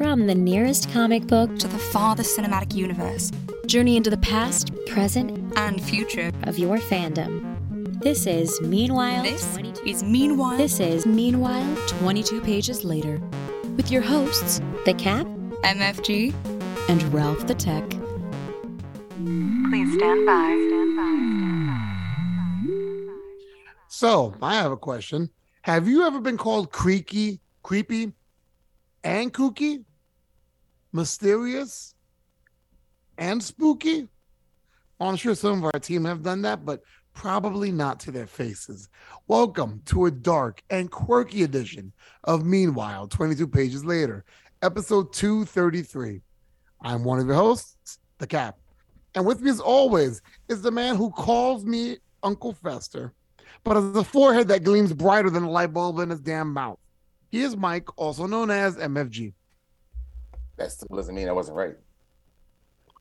From the nearest comic book to the farthest cinematic universe, journey into the past, present, and future of your fandom. This is Meanwhile. This is Meanwhile. This is Meanwhile 22 pages later with your hosts, The Cap, MFG, and Ralph the Tech. Please stand by. Stand by. So, I have a question. Have you ever been called creaky, creepy, and kooky, mysterious, and spooky? I'm sure some of our team have done that, but probably not to their faces. Welcome to a dark and quirky edition of Meanwhile, 22 pages later, episode 233. I'm one of your hosts, The Cap. And with me, as always, is the man who calls me Uncle Fester, but has a forehead that gleams brighter than a light bulb in his damn mouth. He is Mike, also known as MFG. That still doesn't mean I wasn't right.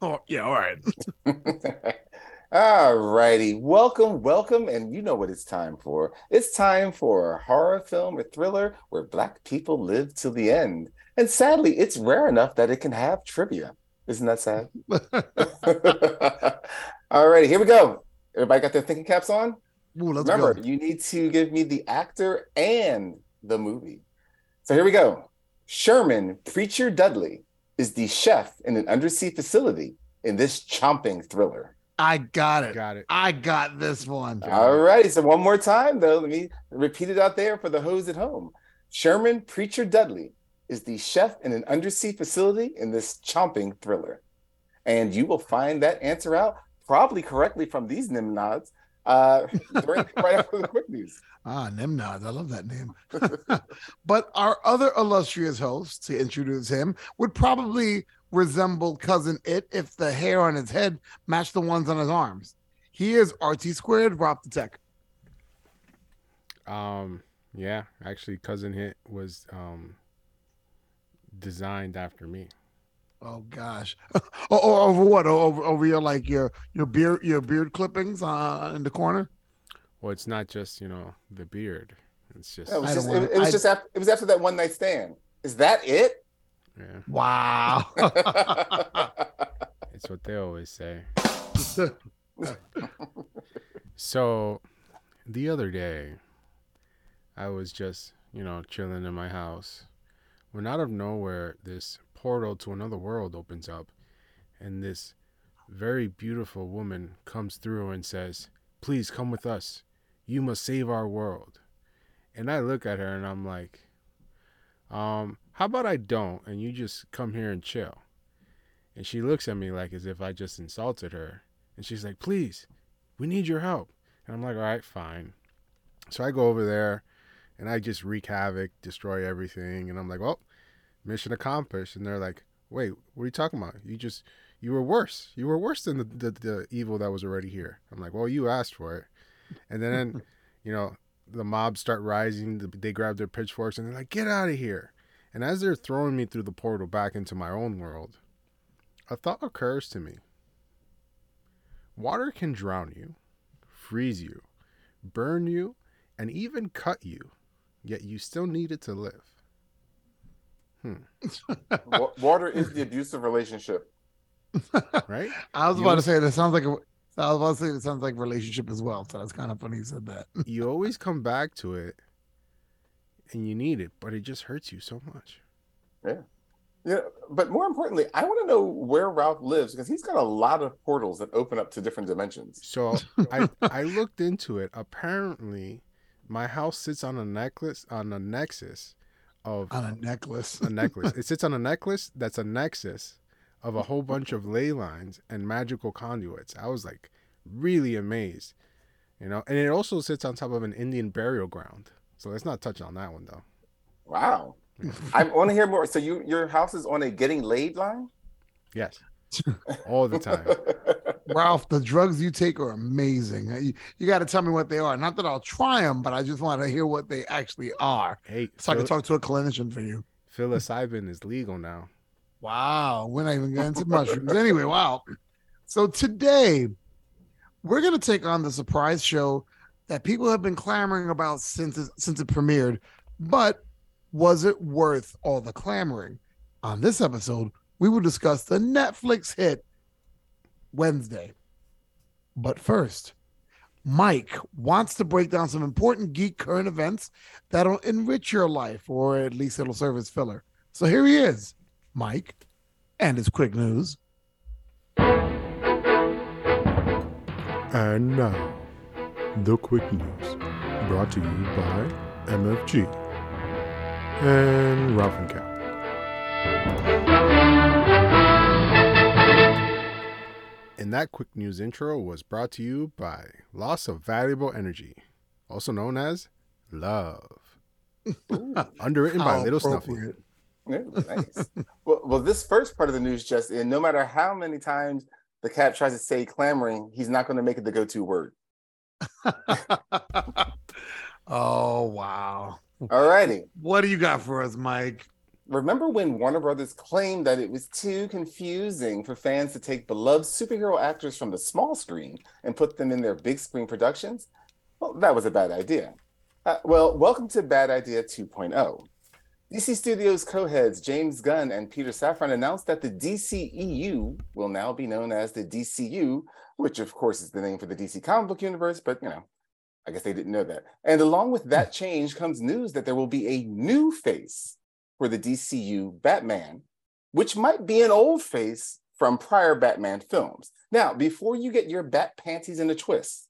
Oh, yeah, all right. All righty. Welcome, welcome. And you know what it's time for. It's time for a horror film or thriller where Black people live till the end. And sadly, it's rare enough that it can have trivia. Isn't that sad? All righty, here we go. Everybody got their thinking caps on? Ooh, let's Remember, go. you need to give me the actor and the movie. So here we go. Sherman Preacher Dudley is the chef in an undersea facility in this chomping thriller. I got it. Got it. I got this one. All right. So one more time, though, let me repeat it out there for the hoes at home. Sherman Preacher Dudley is the chef in an undersea facility in this chomping thriller. And you will find that answer out probably correctly from these nimnods uh, during, right after the quick news. Ah, Nimnod. I love that name. but our other illustrious host, to introduce him, would probably resemble Cousin It if the hair on his head matched the ones on his arms. He is RT squared, Rob the Tech. Um, yeah, actually, Cousin Hit was um designed after me. Oh gosh. oh, over what? Over over your like your your beard your beard clippings uh in the corner? Well, it's not just you know the beard. It's just It was, just, wanna- it, it was I- just after, it was after that one night stand. Is that it? yeah. Wow. It's what they always say. So, the other day, I was just you know chilling in my house, when out of nowhere this portal to another world opens up, and this very beautiful woman comes through and says, "Please come with us. You must save our world." And I look at her and I'm like, um, how about I don't and you just come here and chill? And she looks at me like as if I just insulted her. And she's like, please, we need your help. And I'm like, all right, fine. So I go over there and I just wreak havoc, destroy everything. And I'm like, well, mission accomplished. And they're like, wait, what are you talking about? You just, you were worse. You were worse than the, the, the evil that was already here. I'm like, well, you asked for it. And then, you know, the mobs start rising. They grab their pitchforks and they're like, get out of here. And as they're throwing me through the portal back into my own world, a thought occurs to me. Water can drown you, freeze you, burn you, and even cut you, yet you still need it to live. Hmm. Wa- Water is the abusive relationship. Right? I was You about to say that sounds like a I was about to say it sounds like relationship as well. So that's kind of funny you said that. you always come back to it and you need it, but it just hurts you so much. Yeah, Yeah, but more importantly, I want to know where Ralph lives because he's got a lot of portals that open up to different dimensions. So I I looked into it. Apparently, my house sits on a necklace on a nexus of On a necklace. a necklace. It sits on a necklace that's a nexus of a whole bunch of ley lines and magical conduits. I was like really amazed, you know. And it also sits on top of an Indian burial ground. So let's not touch on that one though. Wow, I want to hear more. So you your house is on a getting laid line? Yes, all the time. Ralph, the drugs you take are amazing. You, you got to tell me what they are. Not that I'll try them, but I just want to hear what they actually are, Hey, so I can talk to a clinician for you. psilocybin is legal now. Wow, we're not even getting to mushrooms. Anyway, wow. So today we're gonna take on the surprise show that people have been clamoring about since it, since it premiered. But was it worth all the clamoring? On this episode, we will discuss the Netflix hit Wednesday. But first, Mike wants to break down some important geek current events that'll enrich your life, or at least it'll serve as filler. So here he is, Mike, and his quick news. And now, the quick news brought to you by MFG and Ralph and Cap. And that quick news intro was brought to you by Loss of Valuable Energy, also known as Love. Underwritten by Little Snuffy. Yeah, nice. well, well, this first part of the news just in, no matter how many times the cat tries to say clamoring, he's not going to make it the go-to word. oh wow. Alrighty. What do you got for us, Mike? Remember when Warner Brothers claimed that it was too confusing for fans to take beloved superhero actors from the small screen and put them in their big screen productions? Well, that was a bad idea. Uh, well, welcome to Bad Idea 2.0. DC Studios co heads James Gunn and Peter Safran announced that the DCEU will now be known as the DCU, which of course is the name for the DC comic book universe, but you know, I guess they didn't know that. And along with that change comes news that there will be a new face for the DCU Batman, which might be an old face from prior Batman films. Now, before you get your bat panties in a twist,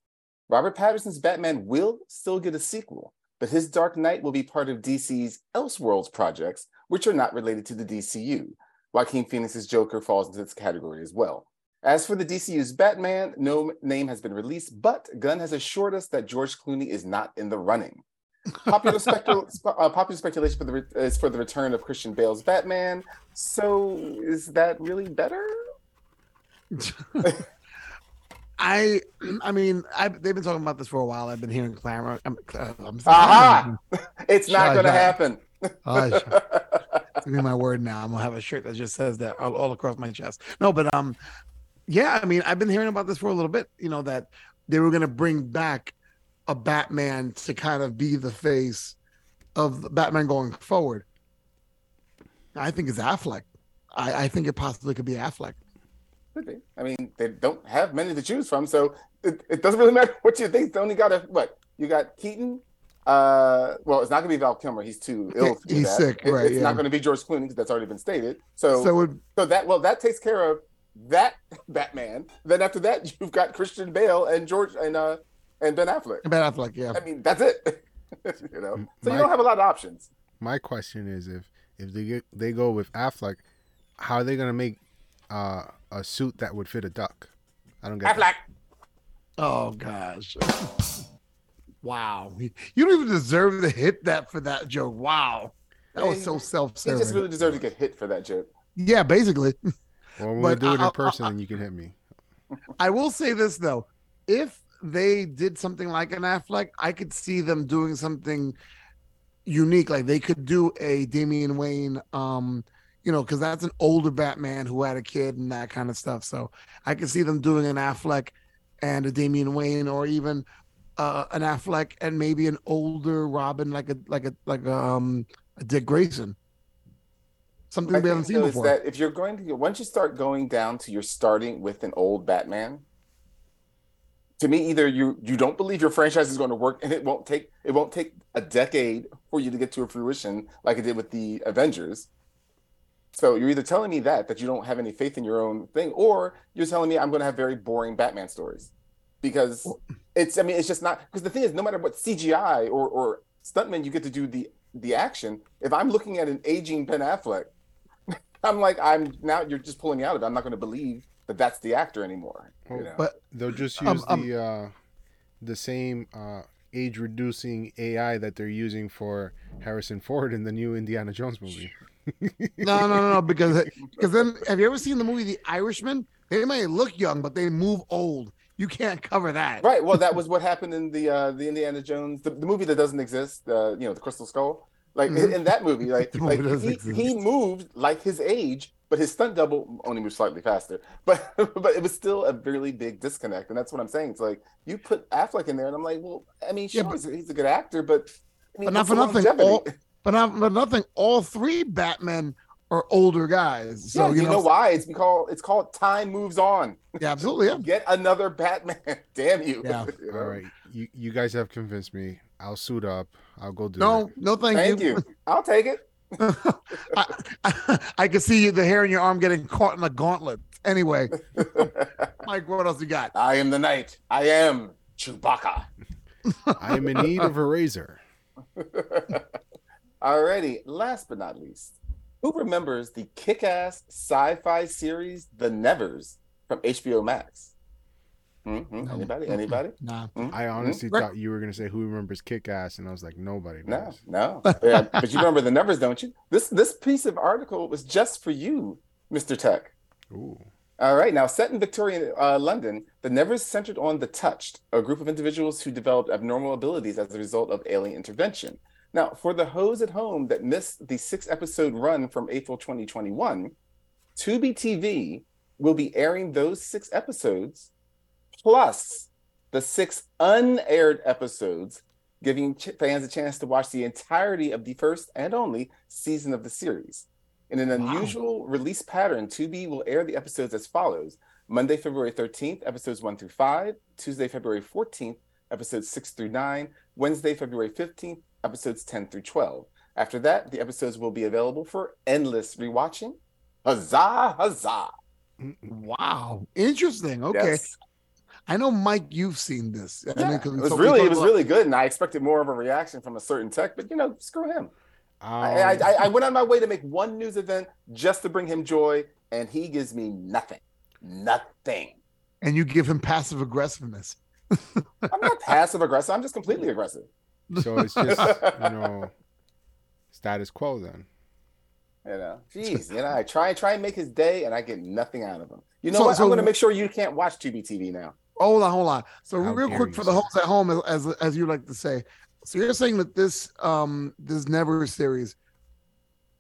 Robert Pattinson's Batman will still get a sequel, but his Dark Knight will be part of DC's Elseworlds projects, which are not related to the DCU. Joaquin Phoenix's Joker falls into this category as well. As for the DCU's Batman, no name has been released, but Gunn has assured us that George Clooney is not in the running. Popular, specul- uh, popular speculation for the re- is for the return of Christian Bale's Batman. So, is that really better? I I mean I they've been talking about this for a while. I've been hearing clamor. I'm, uh, I'm Aha! It's not going to. Happen. Hush. Give me my word now. I'm gonna have a shirt that just says that all, all across my chest. No, but um, yeah. I mean, I've been hearing about this for a little bit. You know that they were gonna bring back a Batman to kind of be the face of Batman going forward. I think it's Affleck. I, I think it possibly could be Affleck. Could be. I mean, they don't have many to choose from, so it, it doesn't really matter what you think. They only got a what? You got Keaton. Uh, well, it's not going to be Val Kilmer. He's too ill. To do He's that. sick, It- right, It's yeah. not going to be George Clooney because that's already been stated. So, So so, that well, that takes care of that Batman. Then after that, you've got Christian Bale and George and uh and Ben Affleck. Ben Affleck, yeah. I mean, that's it. you know, so My- you don't have a lot of options. My question is if if they get, they go with Affleck, how are they gonna make uh, a suit that would fit a duck? I don't get that. Affleck. Oh gosh. Wow. You don't even deserve to hit that for that joke. Wow. That was so self-serving. You just really deserved to get hit for that joke. yeah, basically. Well, when But we do it I'll- in person, I'll- you can hit me. I will say this though. If they did something like an Affleck, I could see them doing something unique. Like they could do a Damian Wayne, um, you know, because that's an older Batman who had a kid and that kind of stuff. So I can see them doing an Affleck and a Damian Wayne, or even uh, an Affleck and maybe an older Robin, like a like a like um a Dick Grayson. Something I we haven't seen before. that if you're going to once you start going down to you're starting with an old Batman, to me either you you don't believe your franchise is going to work and it won't take it won't take a decade for you to get to a fruition like it did with the Avengers. So you're either telling me that that you don't have any faith in your own thing, or you're telling me I'm going to have very boring Batman stories because it's I mean it's just not because the thing is no matter what CGI or or stuntman you get to do the the action. If I'm looking at an aging Ben Affleck, I'm like I'm now you're just pulling me out of it. I'm not going to believe that that's the actor anymore. You know? But They'll just Um, use um, the uh, the same uh, age reducing AI that they're using for Harrison Ford in the new Indiana Jones movie. No, no, no, no. Because because then, have you ever seen the movie The Irishman? They may look young, but they move old. You can't cover that. Right. Well, that was what happened in the uh, the Indiana Jones, the, the movie that doesn't exist. Uh, you know, the Crystal Skull. Like Mhm. in that movie, like, like he, he moved like his age, but his stunt double only moved slightly faster. But but it was still a really big disconnect, and that's what I'm saying. It's like you put Affleck in there, and I'm like, well, I mean, Yeah, sure, but- he's, a, he's a good actor, but I mean, But not for nothing. All, but not but nothing. All three Batmen are older guys. So yeah, you, know, why? It's because it's called Time Moves On. Yeah, absolutely. Yeah. Get another Batman. Damn you. Yeah. You know? All right, you you guys have convinced me. I'll suit up. I'll go do No, it. no, thank, Thank you. I'll take it. I, I, I can see the hair in your arm getting caught in a gauntlet. Anyway, Mike, what else you got? I am the knight. I am Chewbacca. I am in need of a razor. Alrighty, last but not least, who remembers the kick-ass sci-fi series The Nevers from HBO Max? hmm No. Anybody? Anybody? Nah. Mhm. I honestly Rick- thought you were gonna say who remembers Kick Ass, and I was like, nobody No, no. Yeah, but you remember The Nevers, don't you? This this piece of article was just for you, Mr. Tech. Ooh. All right, now set in Victorian uh, London, the Nevers centered on the Touched, a group of individuals who developed abnormal abilities as a result of alien intervention. Now, for the hoes at home that missed the six episode run from April 2021, Tubi TV will be airing those six episodes plus the six unaired episodes, giving ch- fans a chance to watch the entirety of the first and only season of the series. In an Wow. unusual release pattern, Tubi will air the episodes as follows Monday, February 13th, episodes 1 through 5, Tuesday, February 14th, episodes 6 through 9, Wednesday, February 15th, episodes 10 through 12. After that, the episodes will be available for endless rewatching. Huzzah, huzzah. Wow. Interesting. Okay. Yes. I know, Mike, you've seen this. I Yeah, mean, 'cause we it was really, it was about- really good, and I expected more of a reaction from a certain tech, but you know, screw him. I, I, Um, I, I went on my way to make one news event just to bring him joy, and he gives me nothing, nothing. And you give him passive aggressiveness. I'm not passive aggressive. I'm just completely aggressive. So it's just you know status quo then. You know, jeez, you know, I try try and make his day, and I get nothing out of him. You know So- what? so- I'm going to make sure you can't watch Tubi TV now. Hold on, hold on. So How real quick you, for the sir. homes at home, as as, as you like to say. So you're saying that this um this Never series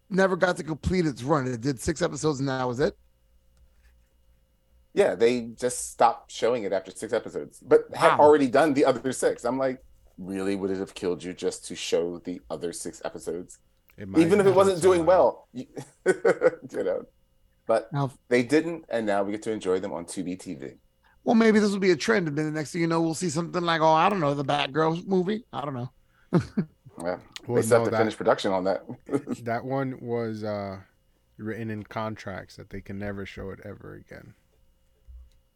never got to complete its run. It did six episodes and that was it. Yeah, they just stopped showing it after six episodes, but had Wow. already done the other six. I'm like, really? Would it have killed you just to show the other six episodes? It might even if it wasn't been doing well, you, you know. But Now, they didn't, and now we get to enjoy them on Tubi TV. well, maybe this will be a trend, and then the next thing you know, we'll see something like, oh, I don't know, the Batgirl movie. I don't know. Yeah, Well, they still have no, to that, finish production on that. that one was uh, written in contracts that they can never show it ever again.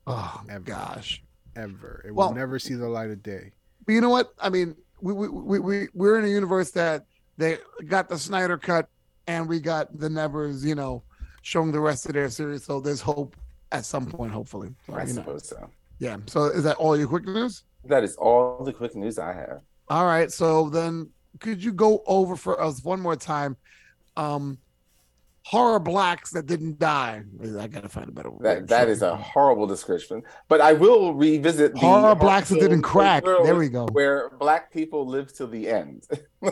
Oh Ever. gosh. Ever. It Well- will never see the light of day. But you know what? I mean, we we we we we're in a universe that they got the Snyder cut, and we got the Nevers, you know, showing the rest of their series. So there's hope at some point, hopefully. So, I you know, suppose so. yeah. So is that all your quick news? That is all the quick news I have. All right. So then, could you go over for us one more time? Um, horror blacks that didn't die. I gotta find a better word. That that is a horrible description. But I will revisit the horror blacks that didn't crack. There we go. Where black people live till the end.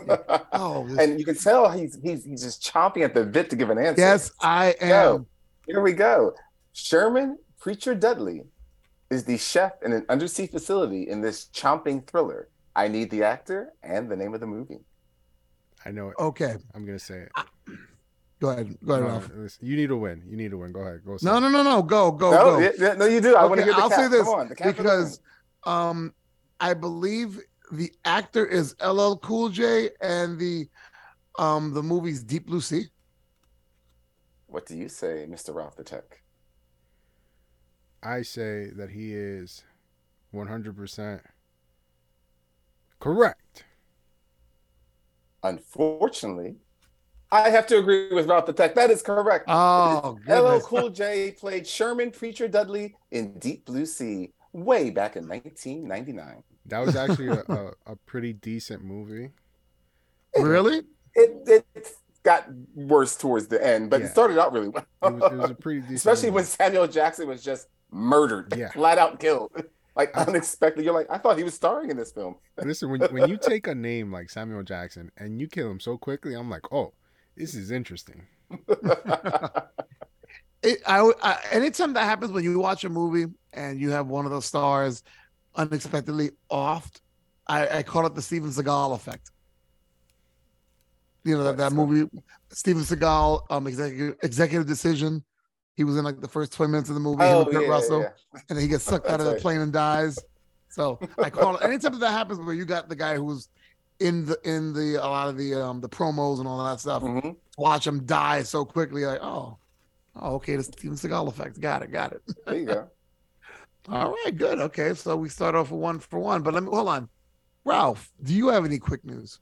Oh, and you can tell he's he's he's just chomping at the bit to give an answer. yes, I am. Go. Here we go. Sherman Preacher Dudley is the chef in an undersea facility in this chomping thriller. I need the actor and the name of the movie. I know it. Okay, I'm gonna say it. Go ahead. Go ahead, No, Ralph. listen, you need to win. You need to win. Go ahead. Go. say No, no, no, no. Go, go, no, go. yeah, yeah, no, you do. I want to hear the I'll cap. say this Come on, the cap for the because um I believe the actor is LL Cool J and the um the movie's Deep Blue Sea. what do you say, Mr. Ralph the Tech? I say that he is 100% correct. Unfortunately, I have to agree with Ralph the Tech. That is correct. Oh, LL. Cool J played Sherman Preacher Dudley in Deep Blue Sea way back in 1999. That was actually a, a, a pretty decent movie. Really? It it got worse towards the end, but Yeah. it started out really well. It was, it was a pretty decent Especially movie. when Samuel Jackson was just murdered, Yeah. flat out killed, like unexpected. You're like, I thought he was starring in this film. Listen, when, when you take a name like Samuel Jackson and you kill him so quickly, I'm like, oh, this is interesting. It, I, I anytime that happens when you watch a movie and you have one of those stars unexpectedly offed, I, I call it the Steven Seagal effect. You know that, that movie, Steven Seagal, um, executive executive decision. He was in like the first twenty minutes of the movie. Oh, yeah, Kurt yeah, Russell, yeah. and then he gets sucked out of the right. plane and dies. So I call it anytime that happens where you got the guy who's in the in the a lot of the um the promos and all that stuff. Mhm. Watch him die so quickly, like oh, oh okay, the Steven Seagal effect. Got it, got it. There you go. All right, good. Okay, so we start off with one for one. But let me hold on. Ralph, do you have any quick news?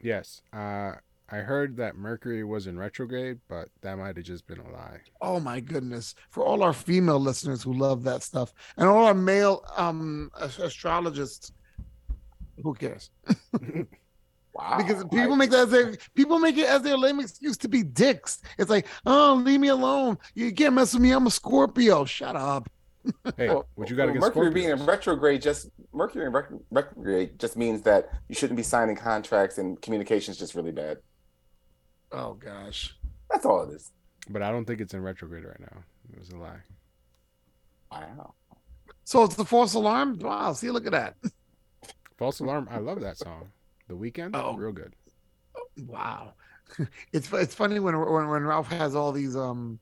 Yes. Uh, I heard that Mercury was in retrograde, but that might have just been a lie. Oh my goodness. For all our female listeners who love that stuff and all our male um astrologists, who cares? Wow. Because people I- make that as their people make it as their lame excuse to be dicks. It's like, oh, leave me alone. You can't mess with me. I'm a Scorpio. Shut up. Hey, Well, what you got well, against Mercury being in retrograde just Mercury in rec- retrograde just means that you shouldn't be signing contracts and communications just really bad. Oh gosh. That's all it is. But I don't think it's in retrograde right now. It was a lie. Wow. So it's the false alarm. Wow. See, look at that. False alarm. I love that song. The Weeknd. Oh. real good. Wow. It's it's funny when when when Ralph has all these um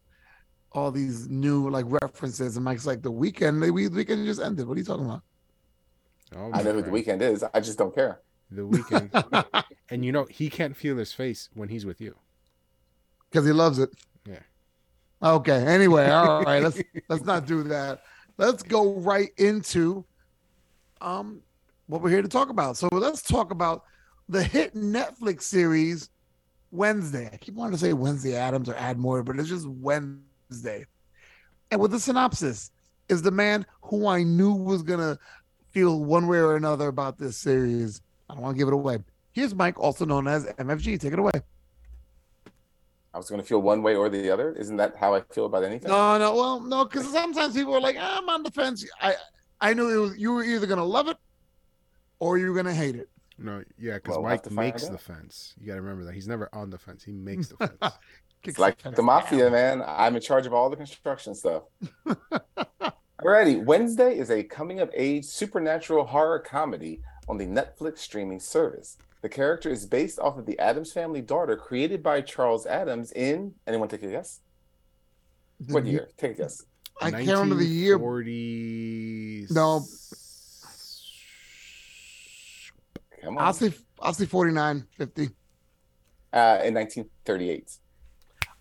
all these new like references and Mike's like the weekend the we- weekend just ended. What are you talking about? Oh, I my know who the Weeknd is. I just don't care. The Weeknd. and you know he can't feel his face when he's with you. Because he loves it. Yeah. Okay. Anyway, all right. Let's let's not do that. Let's go right into um what we're here to talk about. So let's talk about the hit Netflix series Wednesday. I keep wanting to say Wednesday Addams or Admore, but it's just Wednesday. And with the synopsis is the man who I knew was gonna feel one way or another about this series. I don't want to give it away. Here's Mike, also known as MFG. Take it away. I was going to feel one way or the other. Isn't that how I feel about anything? No, no, well, no, because sometimes people are like, ah, I'm on the fence. I I knew it was you were either gonna love it or you're gonna hate it. No, yeah, because Well, we'll Mike makes the fence. You got to remember that he's never on the fence. He makes the fence. It's like the mafia, man. I'm in charge of all the construction stuff. Alrighty, Wednesday is a coming of age supernatural horror comedy on the Netflix streaming service. The character is based off of the Addams Family daughter created by Charles Addams in anyone take a guess? What year? Take a guess. I can't remember the year. 1940. No. Come on. I'll say I'll say 49, 50. Uh, in 1938.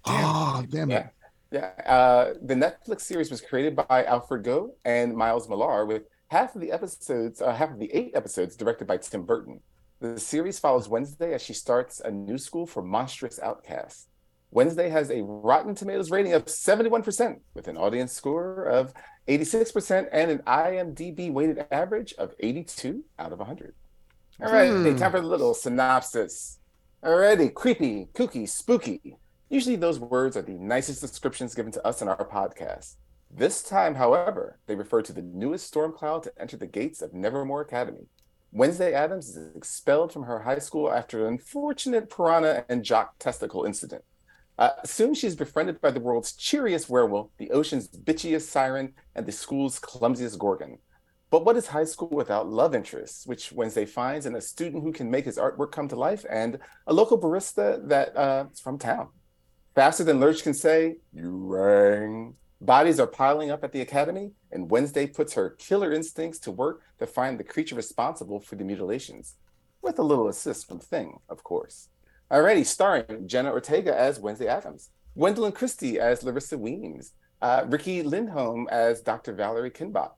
Oh, damn it. Yeah. Yeah. Uh, the Netflix series was created by Alfred Go and Miles Millar, with half of the episodes, uh, half of the eight episodes directed by Tim Burton. The series follows Wednesday as she starts a new school for monstrous outcasts. Wednesday has a Rotten Tomatoes rating of 71%, with an audience score of 86% and an IMDb weighted average of 82 out of 100. All right, Hmm. time for the little synopsis. Alrighty, creepy, kooky, spooky. Usually those words are the nicest descriptions given to us in our podcast. This time, however, they refer to the newest storm cloud to enter the gates of Nevermore Academy. Wednesday Addams is expelled from her high school after an unfortunate piranha and jock testicle incident. Uh, soon she's befriended by the world's cheeriest werewolf, the ocean's bitchiest siren, and the school's clumsiest gorgon. But what is high school without love interests, which Wednesday finds in a student who can make his artwork come to life and a local barista that uh, is from town? Faster than Lurch can say, you rang. Bodies are piling up at the academy, and Wednesday puts her killer instincts to work to find the creature responsible for the mutilations, with a little assist from Thing, of course. Already starring Jenna Ortega as Wednesday Addams, Gwendoline Christie as Larissa Weems, uh, Riki Lindhome as Dr. Valerie Kinbach,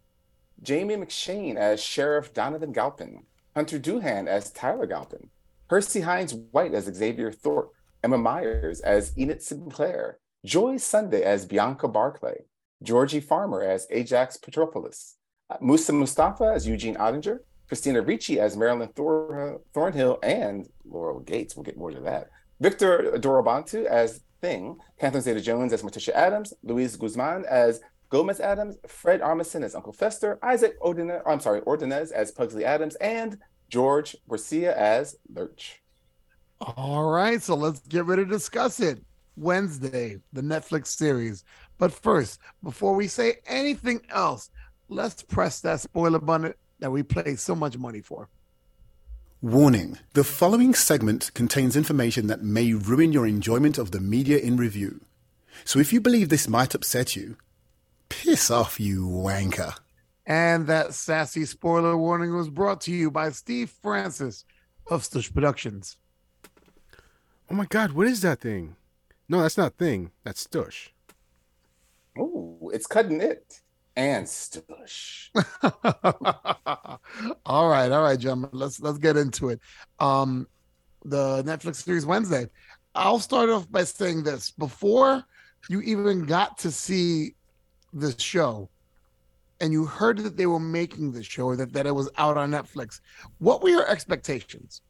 Jamie McShane as Sheriff Donovan Galpin, Hunter Doohan as Tyler Galpin, Percy Hynes White as Xavier Thorpe, Emma Myers as Enid Sinclair, Joy Sunday as Bianca Barclay, Georgie Farmer as Ajax Petropoulos, uh, Moosa Mustafa as Eugene Ottinger, Christina Ricci as Marilyn Thor- Thornhill and Laurel Gates. We'll get more to that. Victor Dorobantu as Thing, Catherine Zeta-Jones as Morticia Addams, Luis Guzman as Gomez Addams, Fred Armisen as Uncle Fester, Isaac Ordonez, I'm sorry, Ordonez as Pugsley Addams, and George Garcia as Lurch. All right, so let's get ready to discuss it. Wednesday, the Netflix series. But first, before we say anything else, let's press that spoiler button that we pay so much money for. Warning the following segment contains information that may ruin your enjoyment of the media in review. So if you believe this might upset you, piss off, you wanker. And that sassy spoiler warning was brought to you by Steve Francis of Stush Productions. Oh my God, what is that thing? No, that's not thing. That's Stush. Oh, it's cutting it and stush. all right, all right, gentlemen. Let's let's get into it. Um, the Netflix series Wednesday. I'll start off by saying this: before you even got to see the show, and you heard that they were making the show, or that that it was out on Netflix, what were your expectations?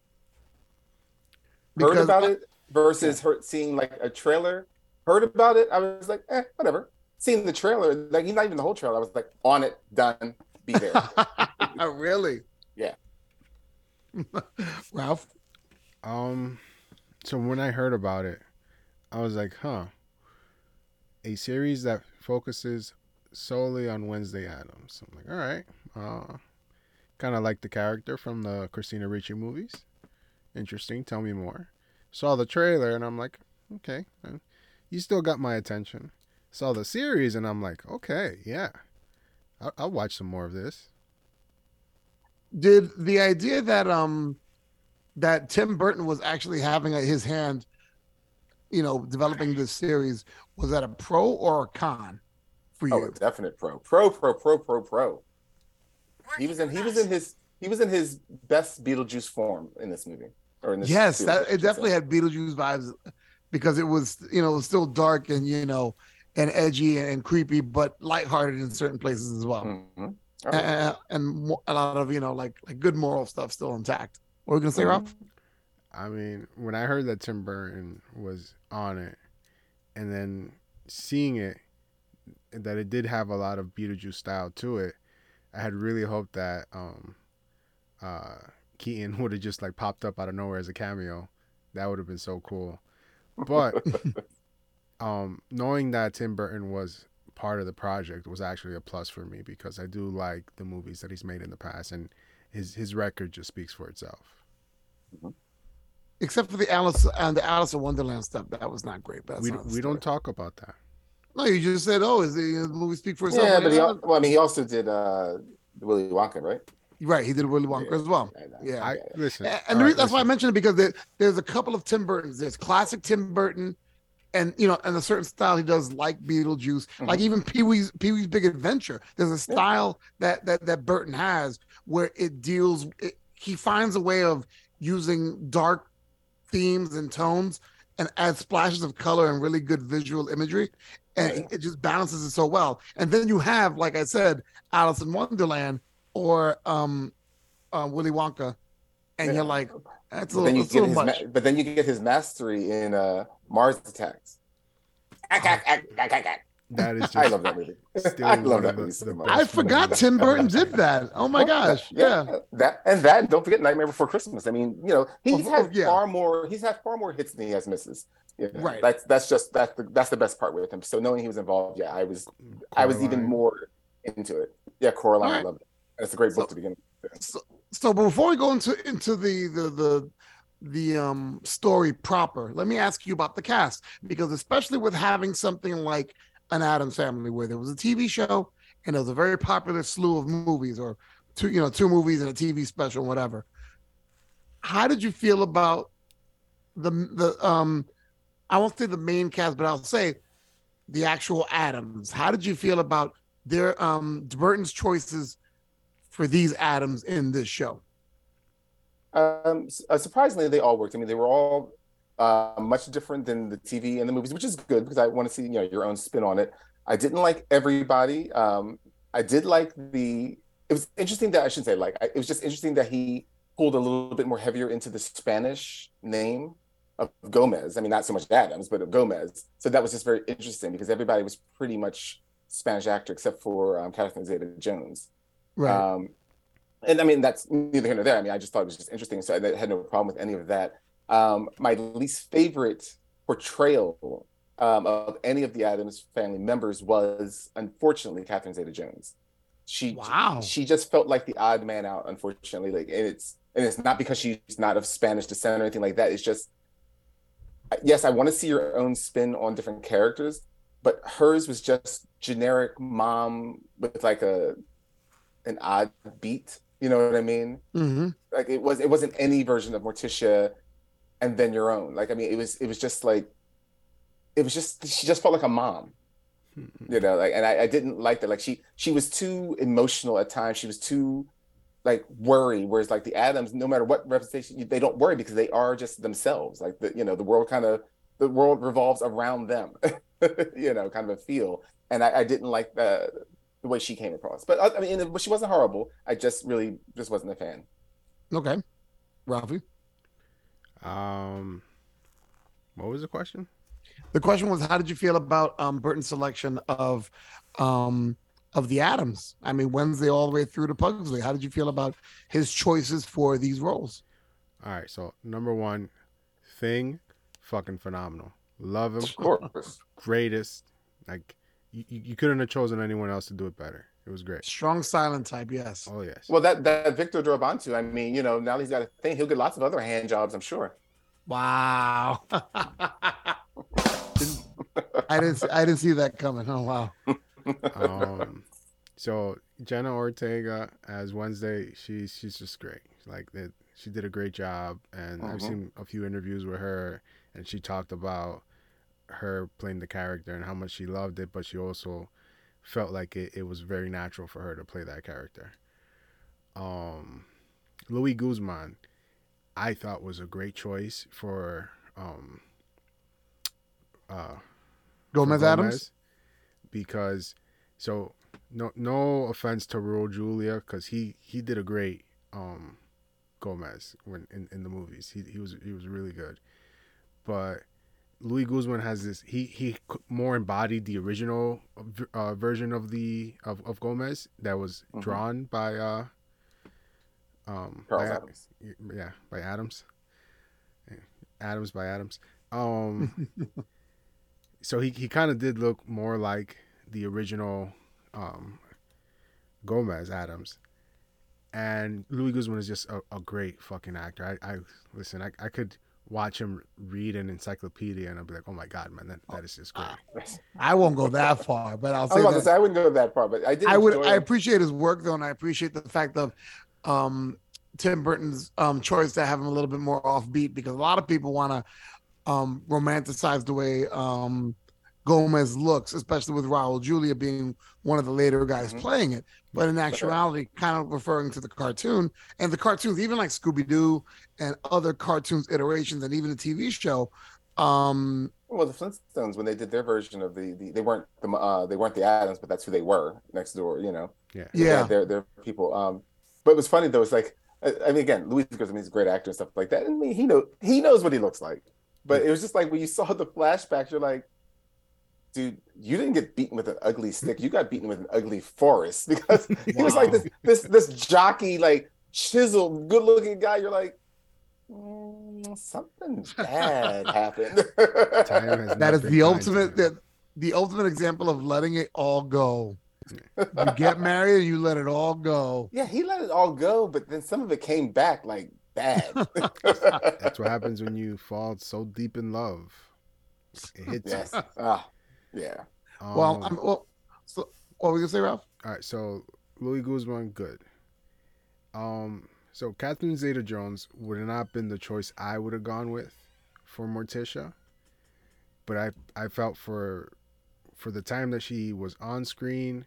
Heard about it versus heard, seeing like a trailer. Heard about it. I was like, eh, whatever. Seeing the trailer, like not even the whole trailer. I was like, on it, done, be there. Oh really? Yeah. Ralph. Um, so when I heard about it, I was like, huh. A series that focuses solely on Wednesday Addams. I'm like, all right. Uh, kind of like the character from the Christina Ricci movies. Interesting. Tell me more. Saw the trailer and I'm like, okay, you still got my attention. Saw the series and I'm like, okay, yeah, I'll, I'll watch some more of this. Did the idea that um that Tim Burton was actually having his hand, you know, developing this series, was that a pro or a con for you? Oh, a definite pro, pro, pro, pro, pro, pro. He was in. He was in his. He was in his best Beetlejuice form in this movie. Or in this yes, that it definitely had Beetlejuice vibes because it was, you know, still dark and you know, and edgy and creepy, but lighthearted in certain places as well. Mm-hmm. And, and, a lot of you know, like like good moral stuff still intact. What were you gonna say, Ralph? I mean, when I heard that Tim Burton was on it, and then seeing it, that it did have a lot of Beetlejuice style to it, I had really hoped that um, uh, Keaton would have just like popped up out of nowhere as a cameo. That would have been so cool. But um, knowing that Tim Burton was part of the project was actually a plus for me because I do like the movies that he's made in the past, and his his record just speaks for itself. Except for the Alice and the Alice in Wonderland stuff, that was not great. But we we don't talk about that. No, you just said, "Oh, is the movie speak for itself?" Yeah, but he, well, I mean, he also did uh, Willy Wonka, right? Right, he did Willy Wonka Yeah. as well. I. Yeah. I listen, And, and right, reason, that's why I mentioned it because there, there's a couple of Tim Burtons. There's classic Tim Burton, and you know, and a certain style he does, like Beetlejuice, like even Pee Wee's Pee Wee's Big Adventure. There's a style that that that Burton has where it deals. It, he finds a way of using dark themes and tones and adds splashes of color and really good visual imagery. And it just balances it so well. And then you have, like I said, Alice in Wonderland or um uh, Willy Wonka, and Yeah. you're like, that's a little, that's a little his, much. ma- but then you get his mastery in uh, Mars Attacks. Ack, ack, ack, ack, ack, ack. That is just I love that movie. still I love that movie so much. I forgot movies. Tim Burton did that. Oh my Oh, gosh, yeah. That and that. Don't forget Nightmare Before Christmas. I mean, you know, he's Well, had yeah. far more. He's had far more hits than he has misses. You know, Right. That's that's just that's the that's the best part with him. So knowing he was involved, yeah, I was I was even more into it. Yeah, Coraline, All I right. love it. It's a great book to begin with. So, so before we go into into the the the the um story proper, let me ask you about the cast because especially with having something like an Addams Family, where there was a TV show and there was a very popular slew of movies, or two you know two movies and a TV special, whatever. How did you feel about the the um I won't say the main cast, but I'll say the actual Addams. How did you feel about their um Burton's choices for these Addams in this show? Um, uh, surprisingly, they all worked. I mean, they were all uh, much different than the TV and the movies, which is good because I want to see you know your own spin on it. I didn't like everybody. Um, I did like the. It was interesting that I shouldn't say like. I, it was just interesting that he pulled a little bit more heavier into the Spanish name of Gomez. I mean, not so much Addams, but of Gomez. So that was just very interesting because everybody was pretty much Spanish actor except for um, Catherine Zeta-Jones. Right. Um, and I mean, that's neither here nor there. I mean, I just thought it was just interesting. So I had no problem with any of that. Um, my least favorite portrayal um, of any of the Addams family members was, unfortunately, Catherine Zeta Jones. She Wow. she just felt like the odd man out, unfortunately. Like, and it's and it's not because she's not of Spanish descent or anything like that. It's just yes, I want to see your own spin on different characters, but hers was just generic mom with like a an odd beat. You know what I mean? hmm Like it was it wasn't any version of Morticia and then your own. Like I mean, it was it was just like it was just she just felt like a mom. You know like and I, I didn't like that. Like she she was too emotional at times. She was too like worried. Whereas like the addams no matter what representation they don't worry because they are just themselves. Like the you know the world kind of the world revolves around them you know kind of a feel. And i, I didn't like the the way she came across. But uh, i mean and she wasn't horrible. I just really just wasn't a fan. Okay. Ralphie. Um, what was the question? The question was, how did you feel about um, Burton's selection of um, of the Addams? I mean, Wednesday all the way through to Pugsley. How did you feel about his choices for these roles? All right, so number one, thing, fucking phenomenal. Love him, of course greatest. Like you, you you couldn't have chosen anyone else to do it better. It was great. Strong silent type, yes. Oh yes. well that that victor Dorobantu, i mean you know now he's got a thing he'll get lots of other hand jobs i'm sure Wow. I didn't. See, I didn't see that coming. Oh wow. um, so Jenna Ortega as Wednesday, she she's just great. Like that, she did a great job, and I've Mhm. seen a few interviews with her, and she talked about her playing the character and how much she loved it, but she also felt like it, it was very natural for her to play that character. Um, Louis Guzman, I thought was a great choice for um, uh, Gomez, for Addams. because so no no offense to Raul Julia because he he did a great um Gomez when in, in the movies he he was he was really good but Louis Guzman has this he he more embodied the original uh, version of the of, of Gomez that was Mhm. drawn by uh um Charles by, Addams. yeah by Addams Addams by Addams um so he, he kind of did look more like the original um, Gomez Addams. And Louis Guzman is just a, a great fucking actor. I, I listen, I, I could watch him read an encyclopedia and I'd be like, oh my God, man, that, that is just great. I won't go that far, but I'll I was say about to that say I wouldn't go that far, but I did. I would. enjoy I appreciate his work though, and I appreciate the fact of um, Tim Burton's um, choice to have him a little bit more offbeat because a lot of people want to um, romanticize the way um, Gomez looks, especially with Raul Julia being one of the later guys Mhm. playing it. But in actuality, kind of referring to the cartoon and the cartoons, even like Scooby Doo and other cartoons iterations, and even the TV show. Um, Well, the Flintstones when they did their version of the, the they weren't the uh, they weren't the Addams, but that's who they were next door. You know, Yeah. They yeah, had their their people. Um, but it was funny though. It's like I, I mean, again, Louis Guzman is a great actor and stuff like that. And I mean, he know he knows what he looks like. But it was just like when you saw the flashbacks, you're like, dude, you didn't get beaten with an ugly stick. You got beaten with an ugly forest because he was like this this this jockey, like chiseled, good looking guy. You're like. "Mm, something bad happened. Time has that not is been the ultimate him. that the ultimate example of letting it all go. You get married and you let it all go. Yeah, he let it all go, but then some of it came back like bad. That's what happens when you fall so deep in love. It hits you. Ah, yeah. Well, Um, I'm, well, so what were you gonna say, Ralph? All right, so Louis Guzman, good. Um, so Catherine Zeta-Jones would have not been the choice I would have gone with for Morticia, but I I felt for for the time that she was on screen,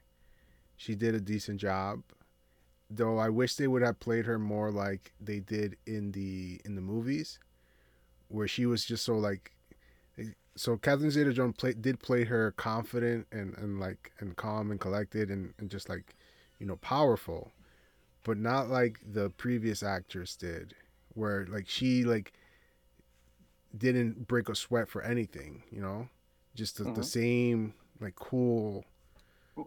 she did a decent job. Though I wish they would have played her more like they did in the in the movies, where she was just so like. So Catherine Zeta-Jones play, did play her confident and, and like and calm and collected and, and just like you know powerful, but not like the previous actress did, where like she like didn't break a sweat for anything, you know, just the, the Mhm. same like cool.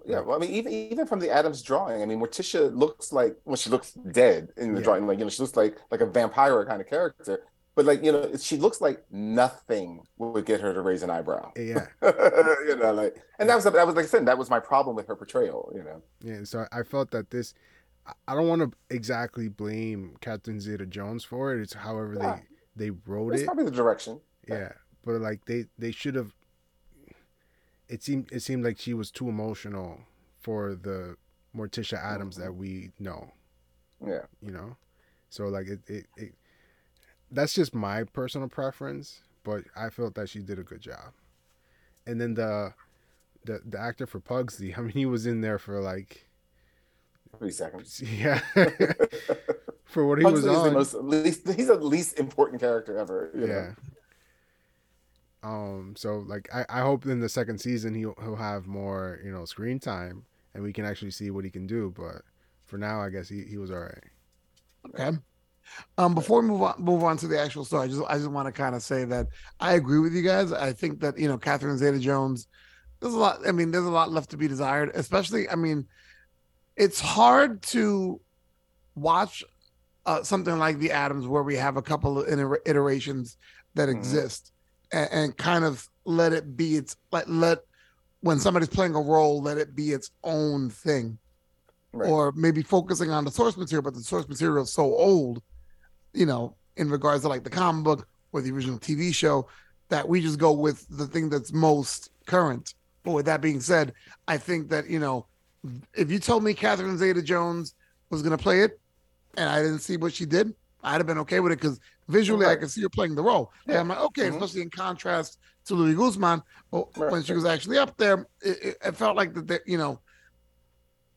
Yeah, well, I mean, even even from the Addams drawing, I mean, Morticia looks like well, she looks dead in the Yeah. drawing. Like you know, she looks like like a vampire kind of character. But like you know, she looks like nothing would get her to raise an eyebrow. Yeah, you know, like, and that was that was like I said, that was my problem with her portrayal. You know, yeah. So I felt that this, I- don't want to exactly blame captain Zeta-Jones for it. It's however Yeah. they they wrote It's it. probably the direction. Yeah, but like they they should have. It seemed it seemed like she was too emotional for the Morticia Addams that mm-hmm. we know. Yeah. You know, so like it it, it that's just my personal preference, but I felt that she did a good job. And then the the the actor for Pugsley, I mean, he was in there for like Three seconds. yeah for what he was Pugsley is the on. most least he's the least important character ever. you know? yeah. Um. So like, I, I hope in the second season he'll he'll have more you know screen time and we can actually see what he can do. But for now, I guess he, he was all right. Okay. Um, before we move on, move on to the actual story, I just I just want to kind of say that I agree with you guys. I think that you know Catherine Zeta-Jones, there's a lot. I mean, there's a lot left to be desired. Especially, I mean, it's hard to watch uh, something like The Addams where we have a couple of iterations that Mhm. exist and, and kind of let it be its like let when somebody's playing a role, let it be its own thing Right. or maybe focusing on the source material, but the source material is so old, you know, in regards to like the comic book or the original TV show, that we just go with the thing that's most current. But with that being said, I think that, you know, if you told me Catherine Zeta Jones was going to play it and I didn't see what she did, I'd have been okay with it because visually I could see her playing the role. And Yeah. I'm like, okay, Mhm. especially in contrast to Luis Guzmán. But Right. when she was actually up there, it, it, it felt like that, they, you know,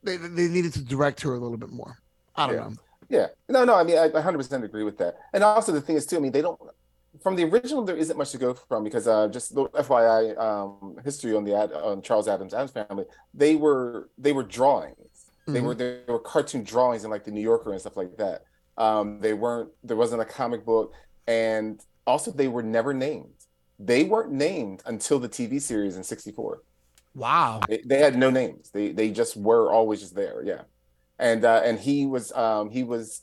they, they needed to direct her a little bit more. I don't Yeah. know. Yeah. No, no, I mean, I 100% agree with that. And also, the thing is, too, I mean, they don't, from the original, there isn't much to go from because uh, just the FYI um, history on the ad, on Charles Addams Addams family, they were they were drawings. They Mhm. were they were cartoon drawings in like the New Yorker and stuff like that. Um, they weren't there wasn't a comic book, and also they were never named. They weren't named until the TV series in '64. Wow. They, they had no names. They they just were always just there. Yeah, and uh, and he was um, he was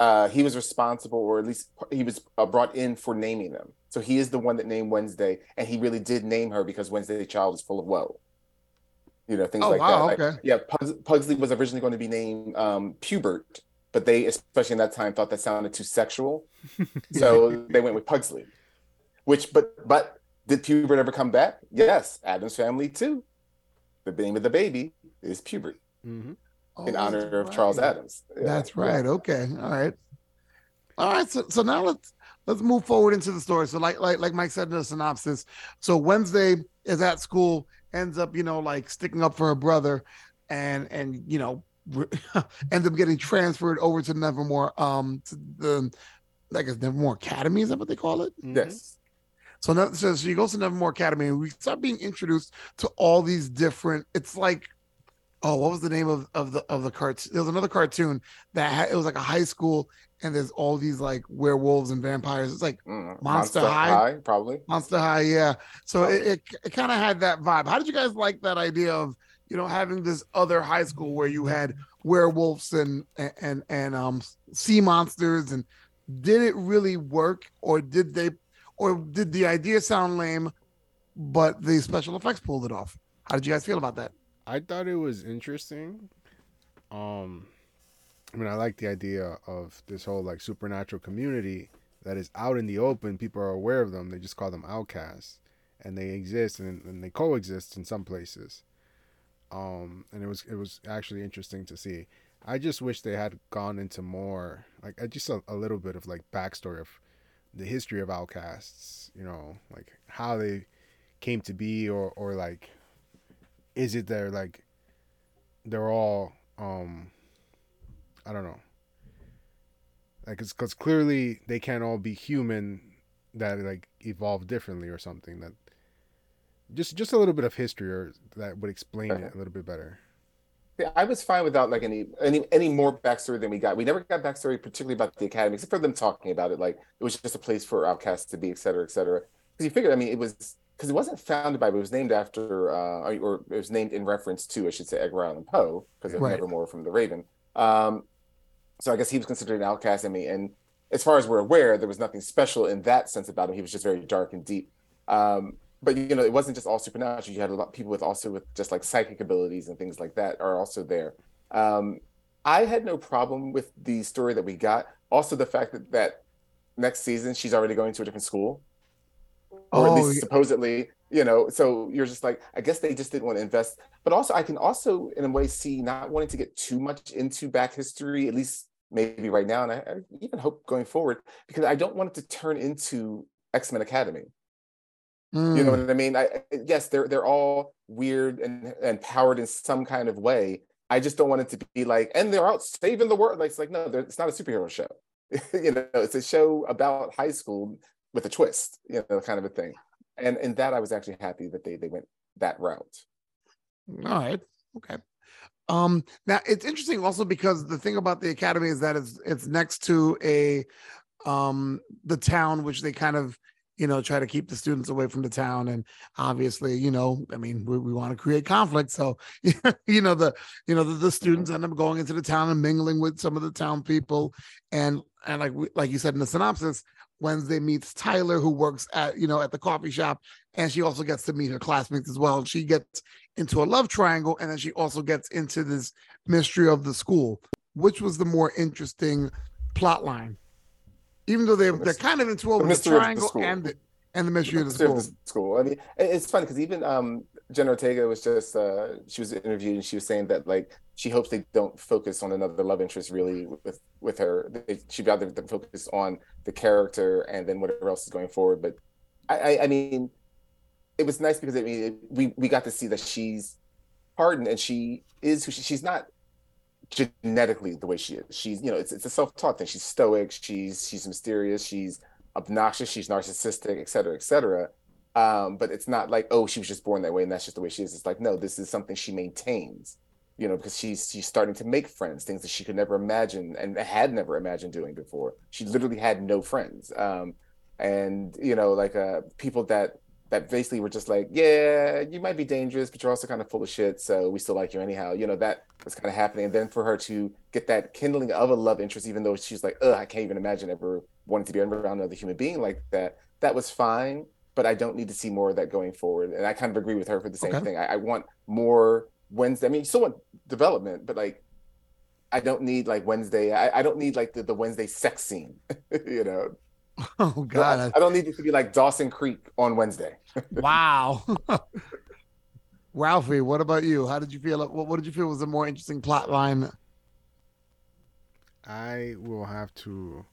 uh, he was responsible, or at least he was uh, brought in for naming them. So he is the one that named Wednesday, and he really did name her because Wednesday the child is full of woe. You know things Oh, like wow, that. Like, okay. yeah, Pugs- Pugsley was originally going to be named um, Pubert, but they, especially in that time, thought that sounded too sexual, so they went with Pugsley. Which, but but did Pubert ever come back? Yes, Addams family too. The name of the baby is Pubert hmm in Oh, honor that's of Charles. Addams. Yeah. That's right. Okay. All right. All right. So so now let's let's move forward into the story. So like like like Mike said in the synopsis. So Wednesday is at school, ends up you know like sticking up for her brother, and and you know re- ends up getting transferred over to Nevermore. Um, to the like guess Nevermore Academy is that what they call it? Yes. So, no, so she goes to Nevermore Academy, and we start being introduced to all these different. It's like, oh, what was the name of of the of the cartoon? There was another cartoon that had, it was like a high school, and there's all these like werewolves and vampires. It's like Mm, Monster High? probably. Monster High, yeah. So it it, it kind of had that vibe. How did you guys like that idea of you know having this other high school where you had werewolves and and and um sea monsters and did it really work or did they or did the idea sound lame but the special effects pulled it off how did you guys feel about that I thought it was interesting. Um, I mean, I like the idea of this whole like supernatural community that is out in the open. People are aware of them. They just call them outcasts, and they exist and, and they coexist in some places. Um, and it was it was actually interesting to see. I just wish they had gone into more like uh, just a, a little bit of like backstory of the history of outcasts. You know, like how they came to be, or or like is it they're like they're all um i don't know like it's because clearly they can't all be human that like evolve differently or something that just just a little bit of history or that would explain it a little bit better Yeah, I was fine without like any any any more backstory than we got. We never got backstory, particularly about the academy, except for them talking about it. Like it was just a place for outcasts to be, et cetera, et cetera. Because you figured, I mean, it was because it wasn't founded by, but it was named after, uh, or, it was named in reference to, I should say, Edgar Allan Poe, because of Right. Nevermore from the Raven. Um, so I guess he was considered an outcast. I mean, and as far as we're aware, there was nothing special in that sense about him. He was just very dark and deep. Um, but you know, it wasn't just all supernatural. You had a lot of people with also with just like psychic abilities and things like that are also there. Um, I had no problem with the story that we got. Also, the fact that that next season she's already going to a different school, or at Oh, least supposedly, you know. So you're just like, I guess they just didn't want to invest. But also, I can also, in a way, see not wanting to get too much into back history, at least maybe right now, and I, I even hope going forward, because I don't want it to turn into X Men Academy. You know Mm. what I mean? I, I- yes, they're they're all weird and and powered in some kind of way. I just don't want it to be like, and they're out saving the world. Like it's like no, it's not a superhero show. you know, it's a show about high school with a twist. You know, kind of a thing. And in that, I was actually happy that they they went that route. All right. Okay. Um now it's interesting also because the thing about the academy is that it's it's next to a um the town which they kind of you know try to keep the students away from the town and obviously you know i mean we, we want to create conflict so you know the you know the, the students end up going into the town and mingling with some of the town people and and like we- like you said in the synopsis wednesday meets tyler who works at you know at the coffee shop and she also gets to meet her classmates as well she gets into a love triangle and then she also gets into this mystery of the school which was the more interesting plot line even though they, The they're kind of interwoven the, mystery the triangle school. and the, and the mystery of the school of the school. I mean, it's funny because even um, Jen Ortega was just uh, she was interviewed and she was saying that like she hopes they don't focus on another love interest really with with her. They, she'd rather focus on the character and then whatever else is going forward. But I, I, I mean, it was nice because I mean it, we we got to see that she's hardened and she is who she, she's not genetically the way she is. She's you know it's it's a self taught thing. She's stoic. She's she's mysterious. She's obnoxious. She's narcissistic, et cetera, et cetera. Um, but it's not like oh she was just born that way and that's just the way she is. It's like no, this is something she maintains. You know, because she's she's starting to make friends, things that she could never imagine and had never imagined doing before. She literally had no friends. Um, and you know, like uh, people that that basically were just like, yeah, you might be dangerous, but you're also kind of full of shit, so we still like you anyhow. You know, that was kind of happening. And then for her to get that kindling of a love interest, even though she's like, ugh, I can't even imagine ever wanting to be around another human being like that, that was fine. But I don't need to see more of that going forward. And I kind of agree with her for the same Okay. thing. I, I want more Wednesday. I mean, you still want development, but like, I don't need like Wednesday. I, I don't need like the, the Wednesday sex scene, you know. oh god I don't need it to be like Dawson Creek on Wednesday. wow ralphie what about you how did you feel what, what did you feel was a more interesting plot line I will have to